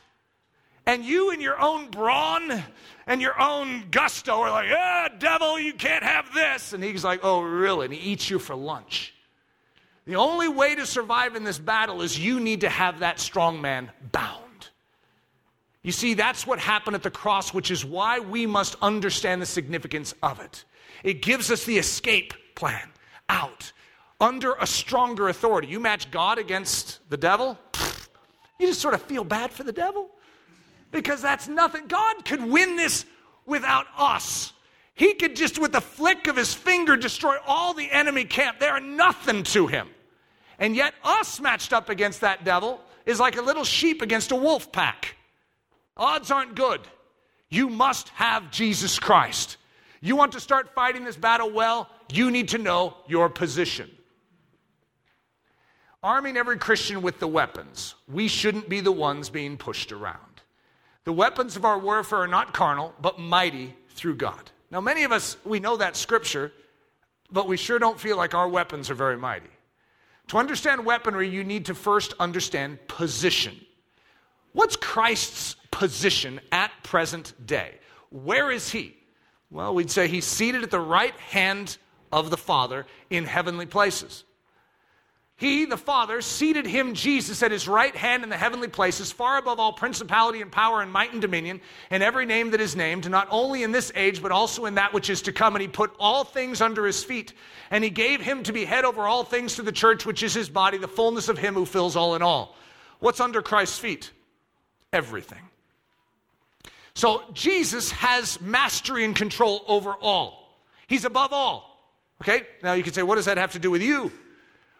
B: And you, in your own brawn and your own gusto, are like, ah, devil, you can't have this. And he's like, oh, really? And he eats you for lunch. The only way to survive in this battle is you need to have that strong man bound. You see, that's what happened at the cross, which is why we must understand the significance of it. It gives us the escape plan out under a stronger authority. You match God against the devil, you just sort of feel bad for the devil because that's nothing. God could win this without us. He could just, with the flick of his finger, destroy all the enemy camp. They are nothing to him. And yet, us matched up against that devil is like a little sheep against a wolf pack. Odds aren't good. You must have Jesus Christ. You want to start fighting this battle well, you need to know your position. Arming every Christian with the weapons, we shouldn't be the ones being pushed around. The weapons of our warfare are not carnal, but mighty through God. Now, many of us, we know that scripture, but we sure don't feel like our weapons are very mighty. To understand weaponry, you need to first understand position. What's Christ's position at present day? Where is he? Well, we'd say he's seated at the right hand of the Father in heavenly places. He, the Father, seated him, Jesus, at his right hand in the heavenly places, far above all principality and power and might and dominion, and every name that is named, not only in this age, but also in that which is to come. And he put all things under his feet, and he gave him to be head over all things to the church, which is his body, the fullness of him who fills all in all. What's under Christ's feet? Everything. So Jesus has mastery and control over all. He's above all. Okay? Now you can say, what does that have to do with you?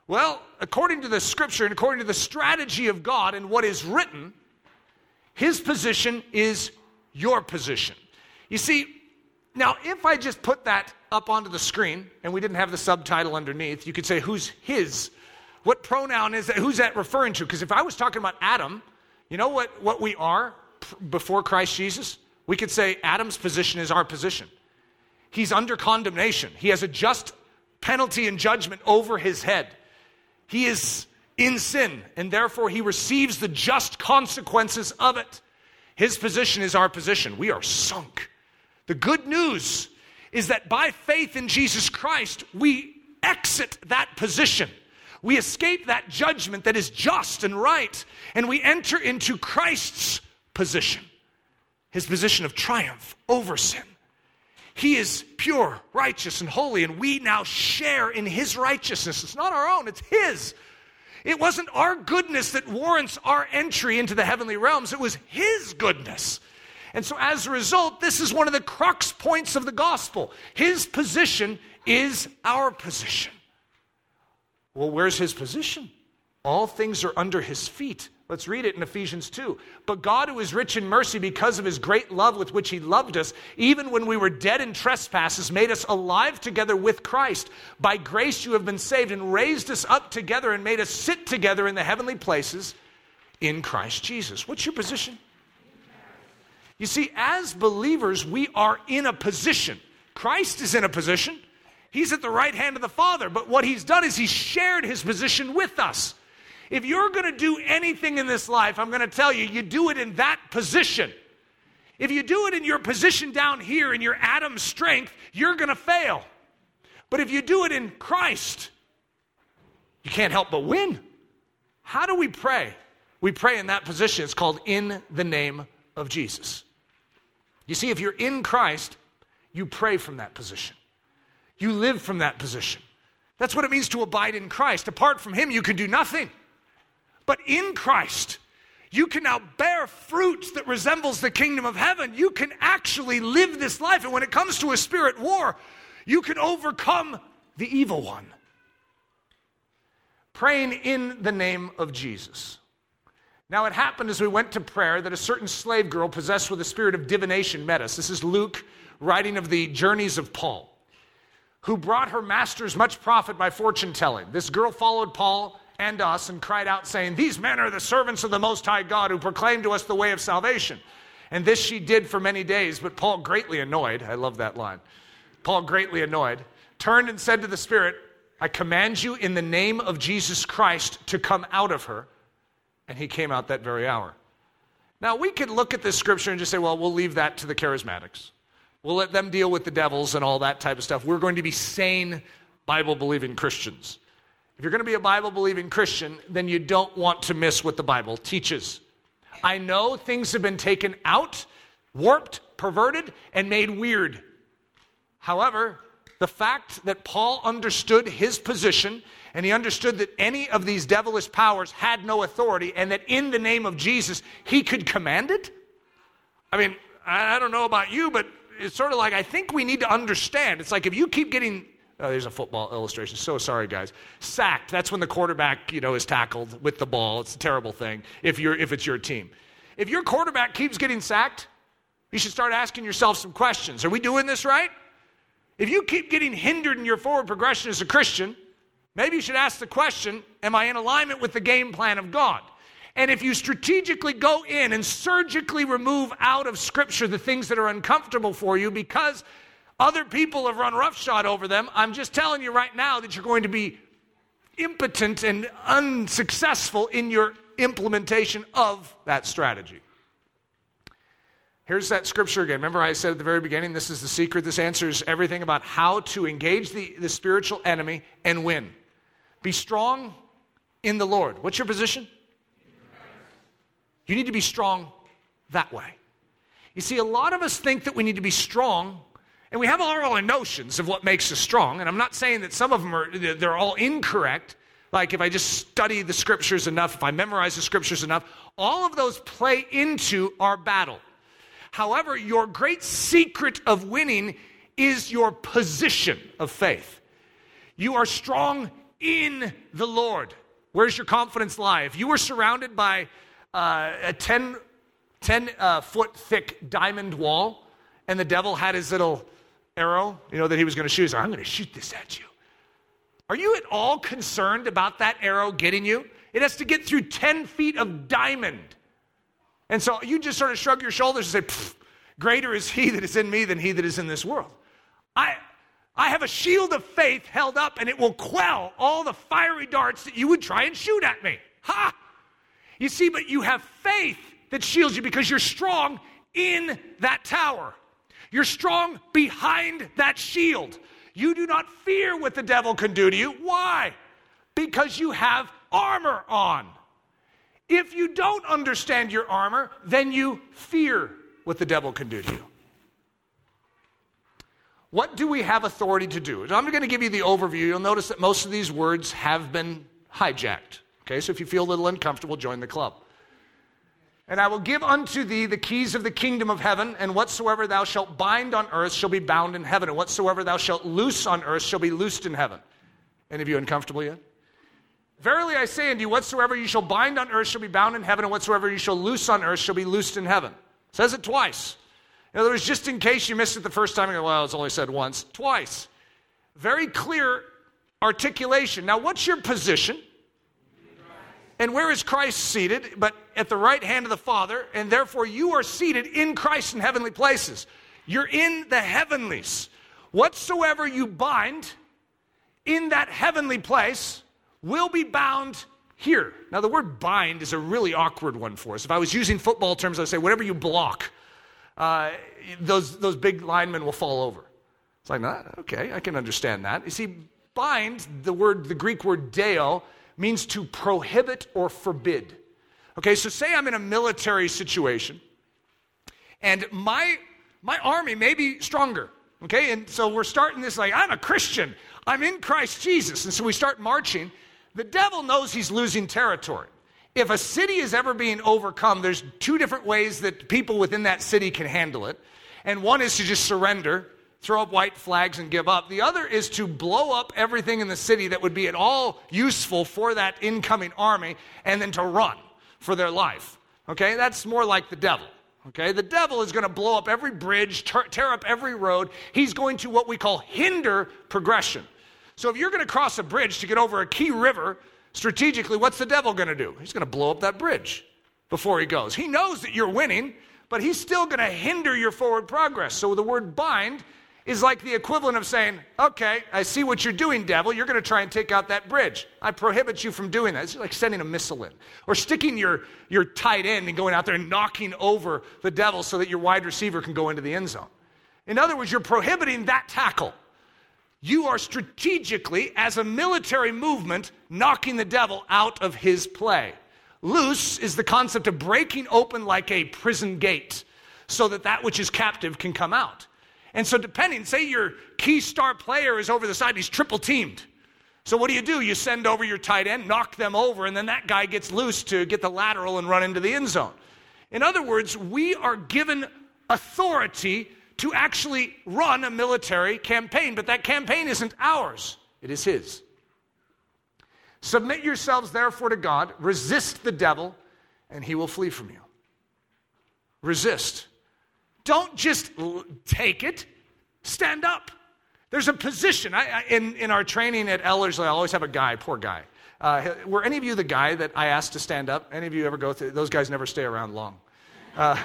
B: Well, according to the scripture and according to the strategy of God and what is written, his position is your position. You see, now if I just put that up onto the screen and we didn't have the subtitle underneath, you could say, who's his? What pronoun is that? Who's that referring to? Because if I was talking about Adam, you know what, what we are before Christ Jesus? We could say Adam's position is our position. He's under condemnation, he has a just penalty and judgment over his head. He is in sin, and therefore he receives the just consequences of it. His position is our position. We are sunk. The good news is that by faith in Jesus Christ, we exit that position. We escape that judgment that is just and right, and we enter into Christ's position, his position of triumph over sin. He is pure, righteous, and holy, and we now share in His righteousness. It's not our own, it's His. It wasn't our goodness that warrants our entry into the heavenly realms, it was His goodness. And so, as a result, this is one of the crux points of the gospel. His position is our position. Well, where's His position? All things are under His feet. Let's read it in Ephesians 2. But God, who is rich in mercy because of his great love with which he loved us, even when we were dead in trespasses, made us alive together with Christ. By grace you have been saved and raised us up together and made us sit together in the heavenly places in Christ Jesus. What's your position? You see, as believers, we are in a position. Christ is in a position. He's at the right hand of the Father, but what he's done is he's shared his position with us. If you're going to do anything in this life, I'm going to tell you, you do it in that position. If you do it in your position down here in your Adam strength, you're going to fail. But if you do it in Christ, you can't help but win. How do we pray? We pray in that position. It's called in the name of Jesus. You see, if you're in Christ, you pray from that position. You live from that position. That's what it means to abide in Christ. Apart from Him, you can do nothing. But in Christ, You can now bear fruit that resembles the kingdom of heaven. You can actually live this life. And when it comes to a spirit war, you can overcome the evil one. Praying in the name of Jesus. Now, it happened as we went to prayer that a certain slave girl possessed with a spirit of divination met us. This is Luke writing of the journeys of Paul, who brought her masters much profit by fortune telling. This girl followed Paul and us and cried out, saying, These men are the servants of the Most High God who proclaim to us the way of salvation. And this she did for many days, but Paul, greatly annoyed, I love that line. Paul, greatly annoyed, turned and said to the Spirit, I command you in the name of Jesus Christ to come out of her. And he came out that very hour. Now, we could look at this scripture and just say, well, we'll leave that to the charismatics. We'll let them deal with the devils and all that type of stuff. We're going to be sane, Bible believing Christians. If you're going to be a Bible believing Christian, then you don't want to miss what the Bible teaches. I know things have been taken out, warped, perverted, and made weird. However, the fact that Paul understood his position and he understood that any of these devilish powers had no authority and that in the name of Jesus he could command it. I mean, I don't know about you, but it's sort of like I think we need to understand. It's like if you keep getting Oh, there's a football illustration. So sorry, guys. Sacked. That's when the quarterback, you know, is tackled with the ball. It's a terrible thing if you're if it's your team. If your quarterback keeps getting sacked, you should start asking yourself some questions. Are we doing this right? If you keep getting hindered in your forward progression as a Christian, maybe you should ask the question Am I in alignment with the game plan of God? And if you strategically go in and surgically remove out of Scripture the things that are uncomfortable for you because other people have run roughshod over them, I'm just telling you right now that you're going to be impotent and unsuccessful in your implementation of that strategy. Here's that scripture again. Remember, I said at the very beginning, this is the secret. This answers everything about how to engage the, the spiritual enemy and win. Be strong in the Lord. What's your position? You need to be strong that way. You see, a lot of us think that we need to be strong, and we have all our notions of what makes us strong. And I'm not saying that some of them are, they're all incorrect. Like if I just study the scriptures enough, if I memorize the scriptures enough, all of those play into our battle. However, your great secret of winning is your position of faith. You are strong in the Lord. Where's your confidence lie? If you were surrounded by uh, a 10, 10 uh, foot thick diamond wall and the devil had his little arrow, you know, that he was going to shoot, I'm going to shoot this at you. Are you at all concerned about that arrow getting you? It has to get through 10 feet of diamond. And so you just sort of shrug your shoulders and say, Greater is he that is in me than he that is in this world. I, I have a shield of faith held up and it will quell all the fiery darts that you would try and shoot at me. Ha! You see, but you have faith that shields you because you're strong in that tower. You're strong behind that shield. You do not fear what the devil can do to you. Why? Because you have armor on. If you don't understand your armor, then you fear what the devil can do to you. What do we have authority to do? I'm going to give you the overview. You'll notice that most of these words have been hijacked. Okay, so if you feel a little uncomfortable, join the club. And I will give unto thee the keys of the kingdom of heaven, and whatsoever thou shalt bind on earth shall be bound in heaven, and whatsoever thou shalt loose on earth shall be loosed in heaven. Any of you uncomfortable yet? Verily I say unto you, whatsoever you shall bind on earth shall be bound in heaven, and whatsoever you shall loose on earth shall be loosed in heaven. says it twice. In other words, just in case you missed it the first time, you go, well, it's only said once, twice. Very clear articulation. Now, what's your position? And where is Christ seated? But at the right hand of the Father, and therefore you are seated in Christ in heavenly places. You're in the heavenlies. Whatsoever you bind in that heavenly place, will be bound here. Now, the word bind is a really awkward one for us. If I was using football terms, I'd say whatever you block, uh, those, those big linemen will fall over. It's like, nah, okay, I can understand that. You see, bind, the word, the Greek word deo, means to prohibit or forbid. Okay, so say I'm in a military situation and my, my army may be stronger. Okay, and so we're starting this like, I'm a Christian, I'm in Christ Jesus. And so we start marching the devil knows he's losing territory. if a city is ever being overcome, there's two different ways that people within that city can handle it. And one is to just surrender, throw up white flags and give up. The other is to blow up everything in the city that would be at all useful for that incoming army and then to run for their life. Okay, that's more like the devil. Okay, the devil is going to blow up every bridge, tear, tear up every road. He's going to what we call hinder progression. So if you're going to cross a bridge to get over a key river, strategically, what's the devil going to do? He's going to blow up that bridge before he goes. He knows that you're winning, but he's still going to hinder your forward progress. So the word bind is like the equivalent of saying, Okay, I see what you're doing, devil. You're going to try and take out that bridge. I prohibit you from doing that. It's like sending a missile in or sticking your, your tight end and going out there and knocking over the devil so that your wide receiver can go into the end zone. In other words, you're prohibiting that tackle. You are strategically, as a military movement, knocking the devil out of his play. Loose is the concept of breaking open like a prison gate so that that which is captive can come out. And so, depending, say your key star player is over the side, he's triple teamed. So, what do you do? You send over your tight end, knock them over, and then that guy gets loose to get the lateral and run into the end zone. In other words, we are given authority to actually run a military campaign, but that campaign isn't ours, it is His. Submit yourselves, therefore, to God, resist the devil, and he will flee from you. Resist. Don't just take it, stand up. There's a position. I, I, in, in our training at Ellerslie, I always have a guy, poor guy. Uh, were any of you the guy that I asked to stand up? Any of you ever go through? Those guys never stay around long. Uh,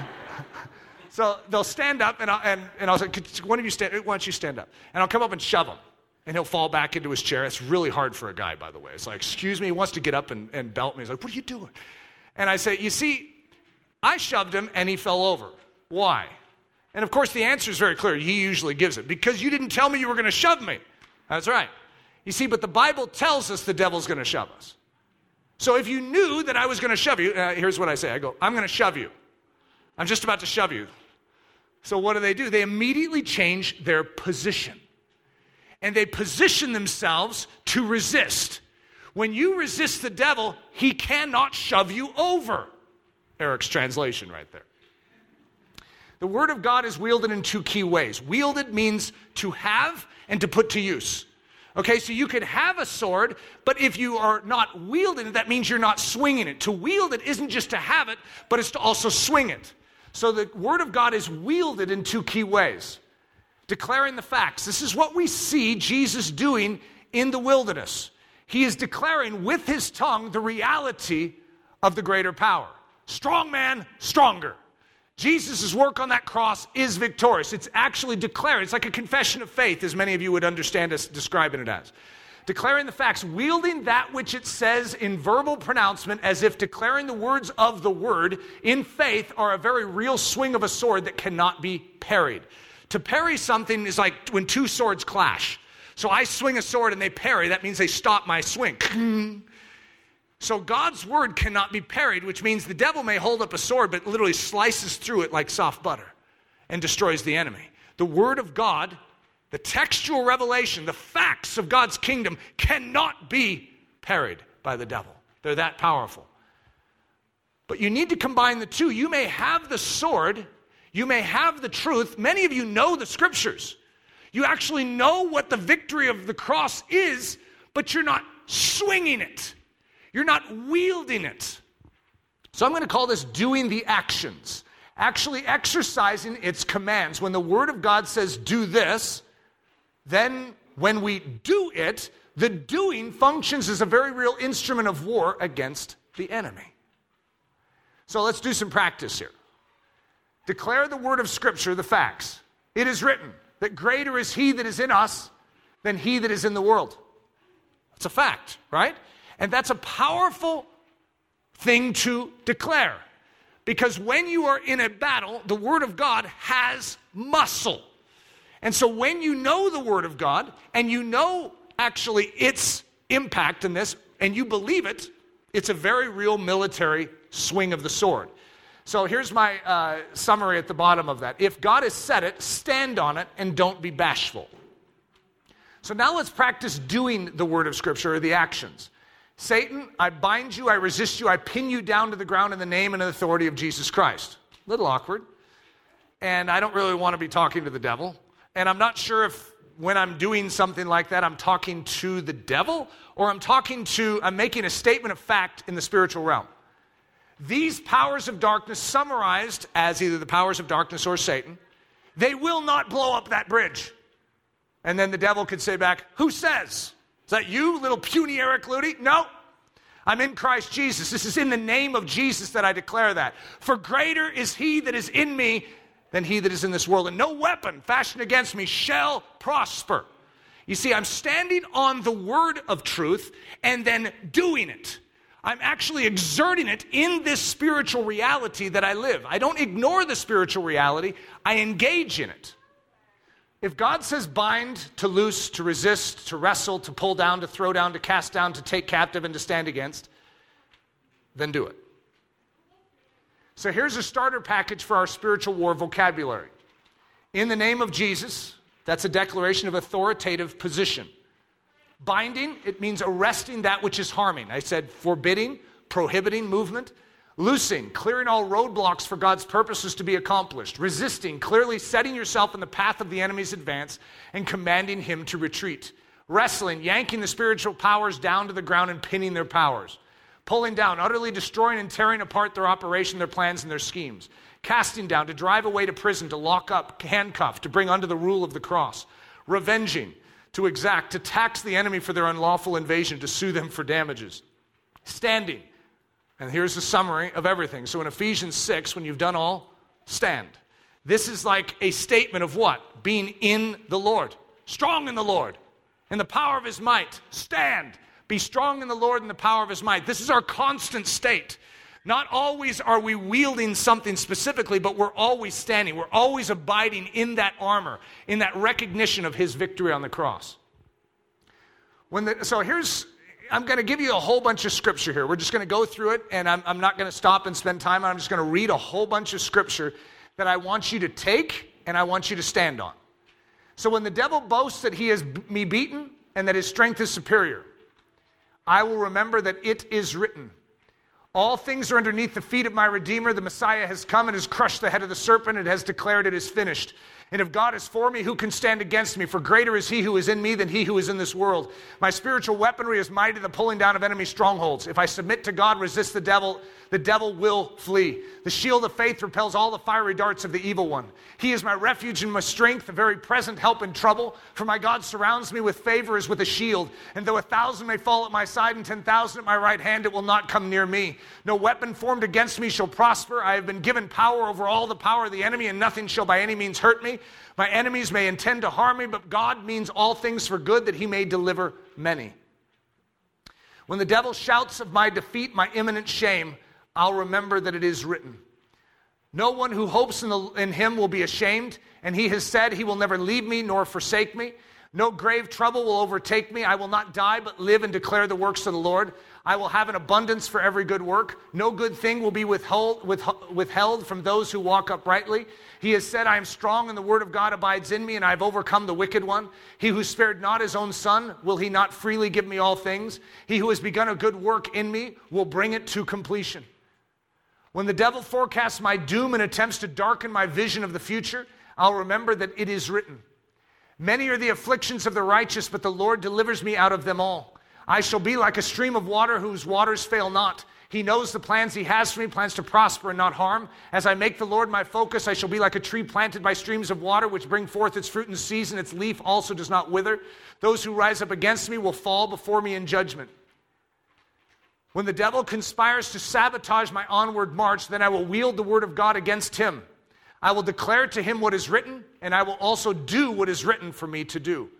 B: [LAUGHS] so they'll stand up, and, I'll, and, and I'll say, one of you stand, why don't you stand up? And I'll come up and shove him. And he'll fall back into his chair. It's really hard for a guy, by the way. It's like, excuse me, he wants to get up and, and belt me. He's like, what are you doing? And I say, you see, I shoved him and he fell over. Why? And of course, the answer is very clear. He usually gives it because you didn't tell me you were going to shove me. That's right. You see, but the Bible tells us the devil's going to shove us. So if you knew that I was going to shove you, uh, here's what I say I go, I'm going to shove you. I'm just about to shove you. So what do they do? They immediately change their position. And they position themselves to resist. When you resist the devil, he cannot shove you over. Eric's translation right there. The Word of God is wielded in two key ways. Wielded means to have and to put to use. Okay, so you could have a sword, but if you are not wielding it, that means you're not swinging it. To wield it isn't just to have it, but it's to also swing it. So the Word of God is wielded in two key ways. Declaring the facts. This is what we see Jesus doing in the wilderness. He is declaring with his tongue the reality of the greater power. Strong man, stronger. Jesus' work on that cross is victorious. It's actually declaring, It's like a confession of faith, as many of you would understand us describing it as. Declaring the facts, wielding that which it says in verbal pronouncement as if declaring the words of the word in faith are a very real swing of a sword that cannot be parried. To parry something is like when two swords clash. So I swing a sword and they parry, that means they stop my swing. [LAUGHS] So God's word cannot be parried, which means the devil may hold up a sword, but literally slices through it like soft butter and destroys the enemy. The word of God, the textual revelation, the facts of God's kingdom cannot be parried by the devil. They're that powerful. But you need to combine the two. You may have the sword, you may have the truth. Many of you know the scriptures. You actually know what the victory of the cross is, but you're not swinging it. You're not wielding it. So I'm going to call this doing the actions, actually exercising its commands. When the Word of God says, do this, then when we do it, the doing functions as a very real instrument of war against the enemy. So let's do some practice here. Declare the word of Scripture, the facts. It is written that greater is He that is in us than He that is in the world. That's a fact, right? And that's a powerful thing to declare. Because when you are in a battle, the Word of God has muscle. And so when you know the Word of God and you know actually its impact in this and you believe it, it's a very real military swing of the sword. So here's my uh, summary at the bottom of that. If God has said it, stand on it and don't be bashful. So now let's practice doing the word of Scripture or the actions. Satan, I bind you, I resist you, I pin you down to the ground in the name and authority of Jesus Christ. Little awkward. And I don't really want to be talking to the devil. And I'm not sure if when I'm doing something like that, I'm talking to the devil or I'm talking to, I'm making a statement of fact in the spiritual realm. These powers of darkness, summarized as either the powers of darkness or Satan, they will not blow up that bridge. And then the devil could say back, Who says? Is that you, little puny Eric Ludy? No. I'm in Christ Jesus. This is in the name of Jesus that I declare that. For greater is he that is in me than he that is in this world. And no weapon fashioned against me shall prosper. You see, I'm standing on the word of truth and then doing it. I'm actually exerting it in this spiritual reality that I live. I don't ignore the spiritual reality, I engage in it. If God says bind, to loose, to resist, to wrestle, to pull down, to throw down, to cast down, to take captive, and to stand against, then do it. So here's a starter package for our spiritual war vocabulary. In the name of Jesus, that's a declaration of authoritative position. Binding, it means arresting that which is harming. I said forbidding, prohibiting movement. Loosing, clearing all roadblocks for God's purposes to be accomplished. Resisting, clearly setting yourself in the path of the enemy's advance and commanding him to retreat. Wrestling, yanking the spiritual powers down to the ground and pinning their powers. Pulling down, utterly destroying and tearing apart their operation, their plans, and their schemes. Casting down, to drive away to prison, to lock up, handcuff, to bring under the rule of the cross. Revenging, to exact, to tax the enemy for their unlawful invasion, to sue them for damages. Standing, and here's the summary of everything. So in Ephesians 6, when you've done all, stand. This is like a statement of what? Being in the Lord, strong in the Lord, in the power of his might. Stand. Be strong in the Lord and the power of his might. This is our constant state. Not always are we wielding something specifically, but we're always standing. We're always abiding in that armor, in that recognition of his victory on the cross. When the, so here's I'm going to give you a whole bunch of scripture here. We're just going to go through it, and I'm, I'm not going to stop and spend time. I'm just going to read a whole bunch of scripture that I want you to take and I want you to stand on. So when the devil boasts that he has me beaten and that his strength is superior, I will remember that it is written. All things are underneath the feet of my Redeemer. The Messiah has come and has crushed the head of the serpent and has declared it is finished. And if God is for me, who can stand against me? For greater is he who is in me than he who is in this world. My spiritual weaponry is mighty, the pulling down of enemy strongholds. If I submit to God, resist the devil, the devil will flee. The shield of faith repels all the fiery darts of the evil one. He is my refuge and my strength, a very present help in trouble. For my God surrounds me with favor as with a shield. And though a thousand may fall at my side and ten thousand at my right hand, it will not come near me. No weapon formed against me shall prosper. I have been given power over all the power of the enemy, and nothing shall by any means hurt me. My enemies may intend to harm me, but God means all things for good that he may deliver many. When the devil shouts of my defeat, my imminent shame, I'll remember that it is written. No one who hopes in, the, in, him will be ashamed, and he has said, He will never leave me nor forsake me. No grave trouble will overtake me. I will not die, but live and declare the works of the Lord. I will have an abundance for every good work. No good thing will be withhold, withheld from those who walk uprightly. He has said, I am strong, and the word of God abides in me, and I have overcome the wicked one. He who spared not his own son, will he not freely give me all things? He who has begun a good work in me will bring it to completion. When the devil forecasts my doom and attempts to darken my vision of the future, I'll remember that it is written. Many are the afflictions of the righteous, but the Lord delivers me out of them all. I shall be like a stream of water whose waters fail not. He knows the plans he has for me, plans to prosper and not harm. As I make the Lord my focus, I shall be like a tree planted by streams of water, which bring forth its fruit in season. Its leaf also does not wither. Those who rise up against me will fall before me in judgment. When the devil conspires to sabotage my onward march, then I will wield the word of God against him. I will declare to him what is written, and I will also do what is written for me to do.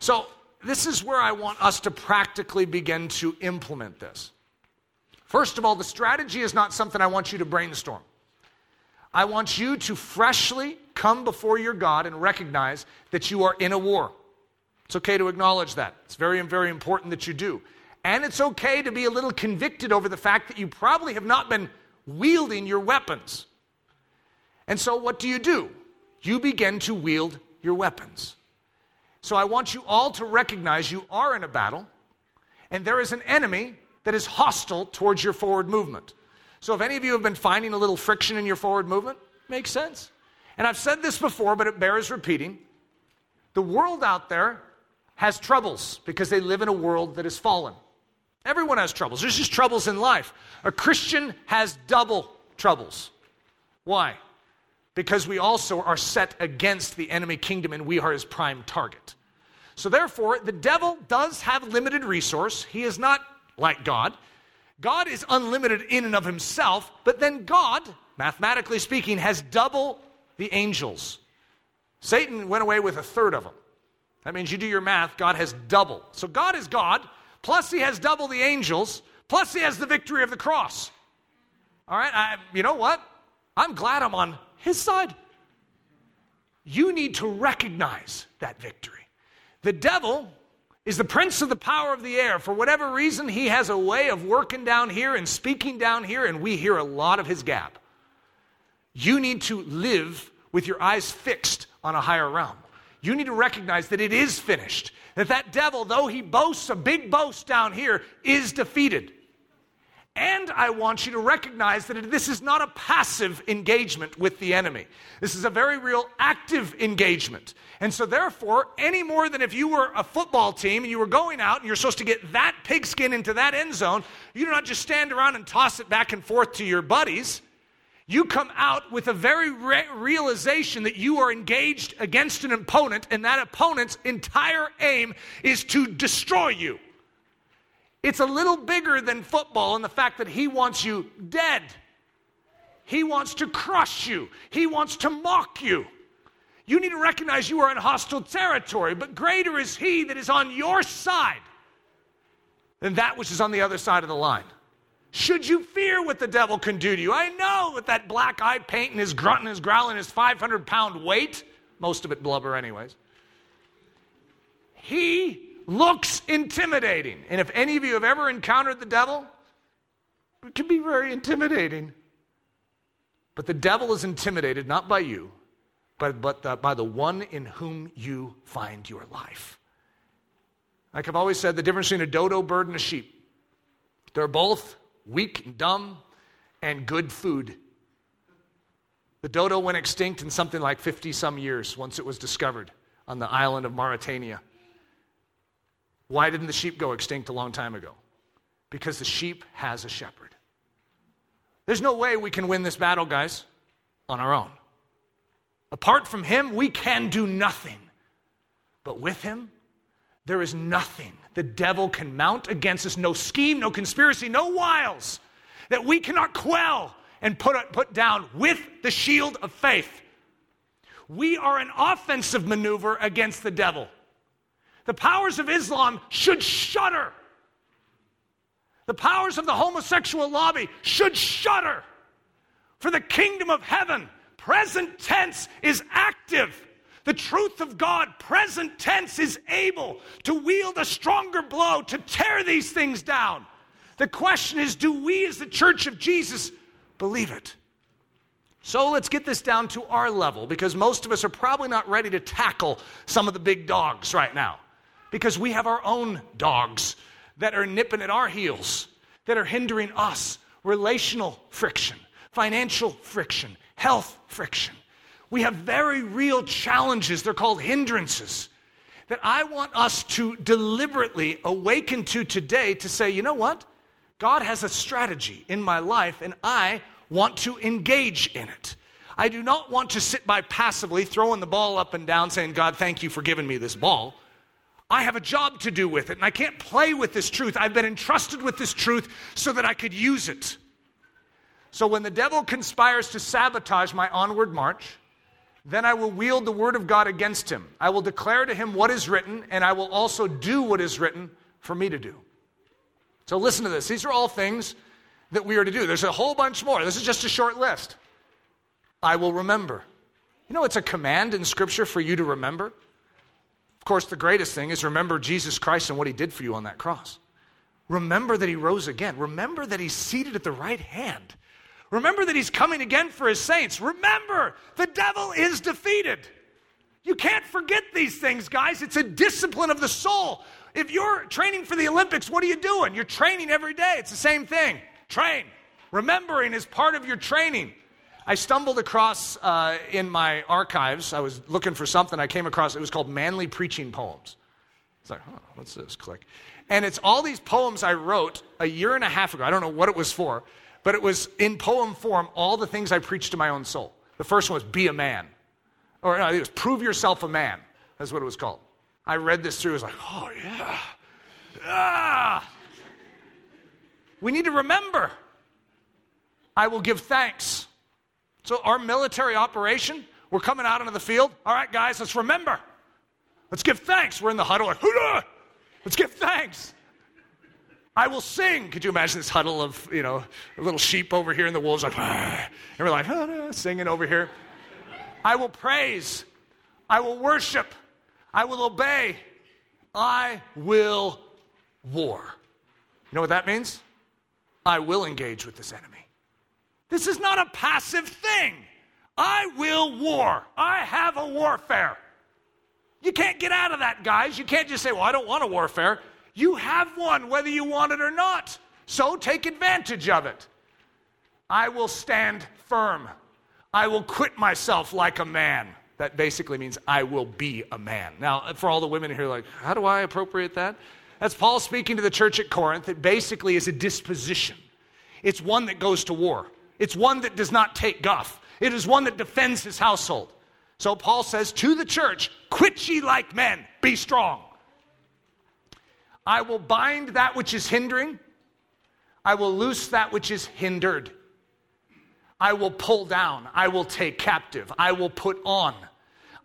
B: So, this is where I want us to practically begin to implement this. First of all, the strategy is not something I want you to brainstorm. I want you to freshly come before your God and recognize that you are in a war. It's okay to acknowledge that. It's very, very important that you do. And it's okay to be a little convicted over the fact that you probably have not been wielding your weapons. And so, what do you do? You begin to wield your weapons. So, I want you all to recognize you are in a battle, and there is an enemy that is hostile towards your forward movement. So if any of you have been finding a little friction in your forward movement, makes sense. And I've said this before, but it bears repeating. The world out there has troubles because they live in a world that is fallen. Everyone has troubles. There's just troubles in life. A Christian has double troubles. Why? Because we also are set against the enemy kingdom and we are his prime target. So, therefore, the devil does have limited resource. He is not like God. God is unlimited in and of himself, but then God, mathematically speaking, has double the angels. Satan went away with a third of them. That means you do your math, God has double. So God is God, plus he has double the angels, plus he has the victory of the cross. All right, I, you know what? I'm glad I'm on his side. You need to recognize that victory. The devil is the prince of the power of the air. For whatever reason, he has a way of working down here and speaking down here, and we hear a lot of his gap. You need to live with your eyes fixed on a higher realm. You need to recognize that it is finished. That that devil, though he boasts a big boast down here, is defeated. And I want you to recognize that this is not a passive engagement with the enemy. This is a very real active engagement. And so, therefore, any more than if you were a football team and you were going out and you're supposed to get that pigskin into that end zone, you do not just stand around and toss it back and forth to your buddies. You come out with a very re- realization that you are engaged against an opponent, and that opponent's entire aim is to destroy you. It's a little bigger than football in the fact that he wants you dead. He wants to crush you. He wants to mock you. You need to recognize you are in hostile territory, but greater is he that is on your side than that which is on the other side of the line. Should you fear what the devil can do to you? I know with that black eye paint and his grunt and his growl and his 500 pound weight, most of it blubber, anyways. He looks intimidating. And if any of you have ever encountered the devil, it can be very intimidating. But the devil is intimidated not by you, but, but the, by the one in whom you find your life. Like I've always said, the difference between a dodo bird and a sheep. They're both weak and dumb and good food. The dodo went extinct in something like 50 some years once it was discovered on the island of Mauritania. Why didn't the sheep go extinct a long time ago? Because the sheep has a shepherd. There's no way we can win this battle, guys, on our own. Apart from him, we can do nothing. But with him, there is nothing the devil can mount against us no scheme, no conspiracy, no wiles that we cannot quell and put, put down with the shield of faith. We are an offensive maneuver against the devil the powers of Islam should shudder. The powers of the homosexual lobby should shudder. For the kingdom of heaven, present tense, is active. The truth of God, present tense, is able to wield a stronger blow to tear these things down. The question is do we, as the church of Jesus, believe it? So let's get this down to our level because most of us are probably not ready to tackle some of the big dogs right now because we have our own dogs that are nipping at our heels, that are hindering us. Relational friction, financial friction, health friction. We have very real challenges. They're called hindrances that I want us to deliberately awaken to today to say, you know what? God has a strategy in my life, and I want to engage in it. I do not want to sit by passively throwing the ball up and down saying, God, thank you for giving me this ball. I have a job to do with it, and I can't play with this truth. I've been entrusted with this truth so that I could use it. So when the devil conspires to sabotage my onward march, then I will wield the word of God against him. I will declare to him what is written, and I will also do what is written for me to do. So listen to this. These are all things that we are to do. There's a whole bunch more. This is just a short list. I will remember. You know, it's a command in Scripture for you to remember course, the greatest thing is remember Jesus Christ and what he did for you on that cross. Remember that he rose again. Remember that he's seated at the right hand. Remember that he's coming again for his saints. Remember, the devil is defeated. You can't forget these things, guys. It's a discipline of the soul. If you're training for the Olympics, what are you doing? You're training every day. It's the same thing. Train. Remembering is part of your training. I stumbled across uh, in my archives, I was looking for something, I came across, it was called Manly Preaching Poems. It's like, oh, what's this? Click. And it's all these poems I wrote a year and a half ago. I don't know what it was for, but it was in poem form, all the things I preached to my own soul. The first one was Be a Man. Or no, it was Prove Yourself a Man. That's what it was called. I read this through, I was like, oh, yeah. Ah! We need to remember I will give thanks. So, our military operation, we're coming out into the field. All right, guys, let's remember. Let's give thanks. We're in the huddle, like, let's give thanks. I will sing. Could you imagine this huddle of, you know, little sheep over here and the wolves like, and we're like, ah, singing over here. I will praise. I will worship. I will obey. I will war. You know what that means? I will engage with this enemy. This is not a passive thing. I will war. I have a warfare. You can't get out of that, guys. You can't just say, well, I don't want a warfare. You have one, whether you want it or not. So take advantage of it. I will stand firm. I will quit myself like a man. That basically means I will be a man. Now, for all the women here, like, how do I appropriate that? That's Paul speaking to the church at Corinth. It basically is a disposition, it's one that goes to war, it's one that does not take guff, it is one that defends his household. So Paul says to the church, Quit ye like men, be strong. I will bind that which is hindering, I will loose that which is hindered. I will pull down, I will take captive, I will put on.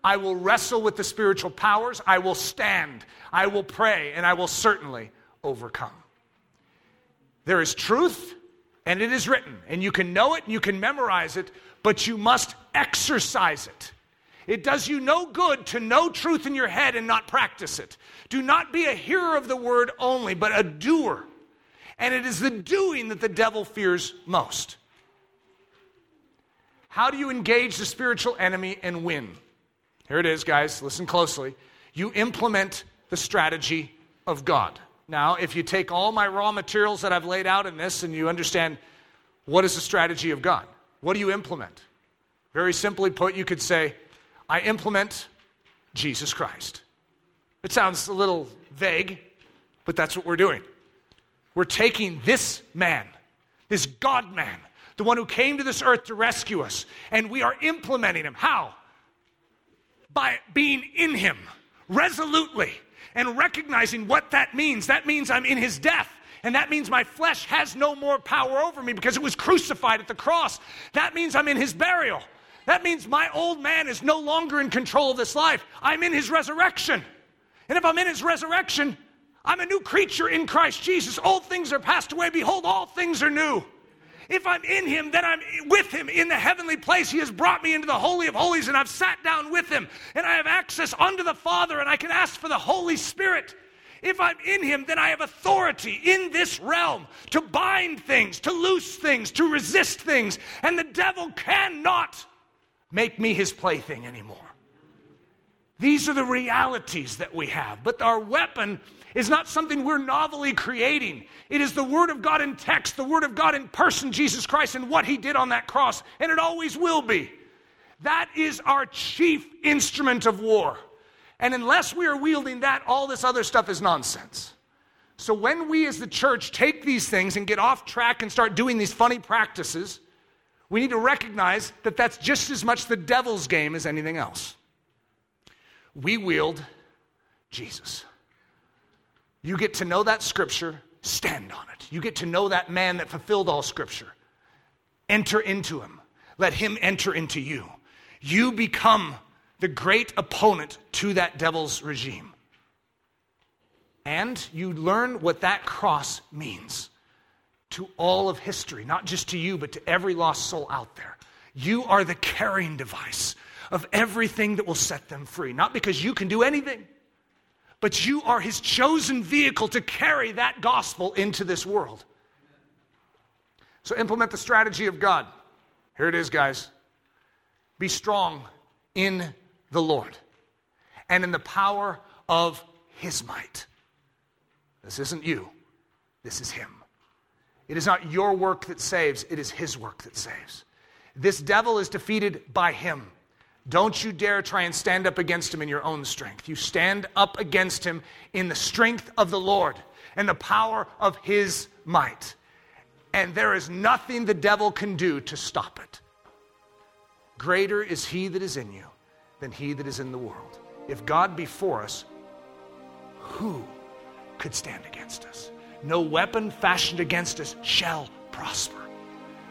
B: I will wrestle with the spiritual powers, I will stand, I will pray, and I will certainly overcome. There is truth, and it is written, and you can know it and you can memorize it, but you must exercise it. It does you no good to know truth in your head and not practice it. Do not be a hearer of the word only, but a doer. And it is the doing that the devil fears most. How do you engage the spiritual enemy and win? Here it is, guys. Listen closely. You implement the strategy of God. Now, if you take all my raw materials that I've laid out in this and you understand what is the strategy of God, what do you implement? Very simply put, you could say, I implement Jesus Christ. It sounds a little vague, but that's what we're doing. We're taking this man, this God man, the one who came to this earth to rescue us, and we are implementing him. How? By being in him resolutely and recognizing what that means. That means I'm in his death. And that means my flesh has no more power over me because it was crucified at the cross. That means I'm in his burial. That means my old man is no longer in control of this life. I'm in his resurrection. And if I'm in his resurrection, I'm a new creature in Christ Jesus. Old things are passed away. Behold, all things are new. If I'm in him, then I'm with him in the heavenly place. He has brought me into the Holy of Holies, and I've sat down with him, and I have access unto the Father, and I can ask for the Holy Spirit. If I'm in him, then I have authority in this realm to bind things, to loose things, to resist things, and the devil cannot make me his plaything anymore. These are the realities that we have. But our weapon is not something we're novelly creating. It is the Word of God in text, the Word of God in person, Jesus Christ, and what He did on that cross. And it always will be. That is our chief instrument of war. And unless we are wielding that, all this other stuff is nonsense. So when we as the church take these things and get off track and start doing these funny practices, we need to recognize that that's just as much the devil's game as anything else. We wield Jesus. You get to know that scripture, stand on it. You get to know that man that fulfilled all scripture. Enter into him. Let him enter into you. You become the great opponent to that devil's regime. And you learn what that cross means to all of history, not just to you, but to every lost soul out there. You are the carrying device of everything that will set them free. Not because you can do anything, but you are his chosen vehicle to carry that gospel into this world. So implement the strategy of God. Here it is, guys. Be strong in the Lord and in the power of his might. This isn't you, this is Him. It is not your work that saves, it is His work that saves. This devil is defeated by Him. Don't you dare try and stand up against him in your own strength. You stand up against him in the strength of the Lord and the power of his might. And there is nothing the devil can do to stop it. Greater is he that is in you than he that is in the world. If God be for us, who could stand against us? No weapon fashioned against us shall prosper.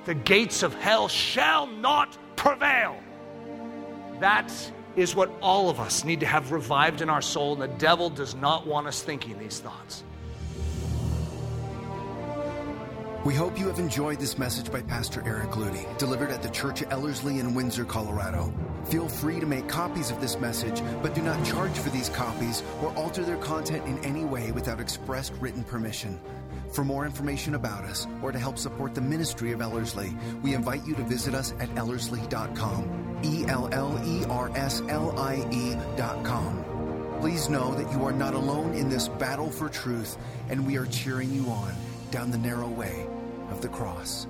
B: The gates of hell shall not prevail. That is what all of us need to have revived in our soul, and the devil does not want us thinking these thoughts.
A: We hope you have enjoyed this message by Pastor Eric Ludy, delivered at the Church of Ellerslie in Windsor, Colorado. Feel free to make copies of this message, but do not charge for these copies or alter their content in any way without expressed written permission. For more information about us or to help support the ministry of Ellerslie, we invite you to visit us at ellerslie.com. E L L E R S L I E.com. Please know that you are not alone in this battle for truth, and we are cheering you on down the narrow way of the cross.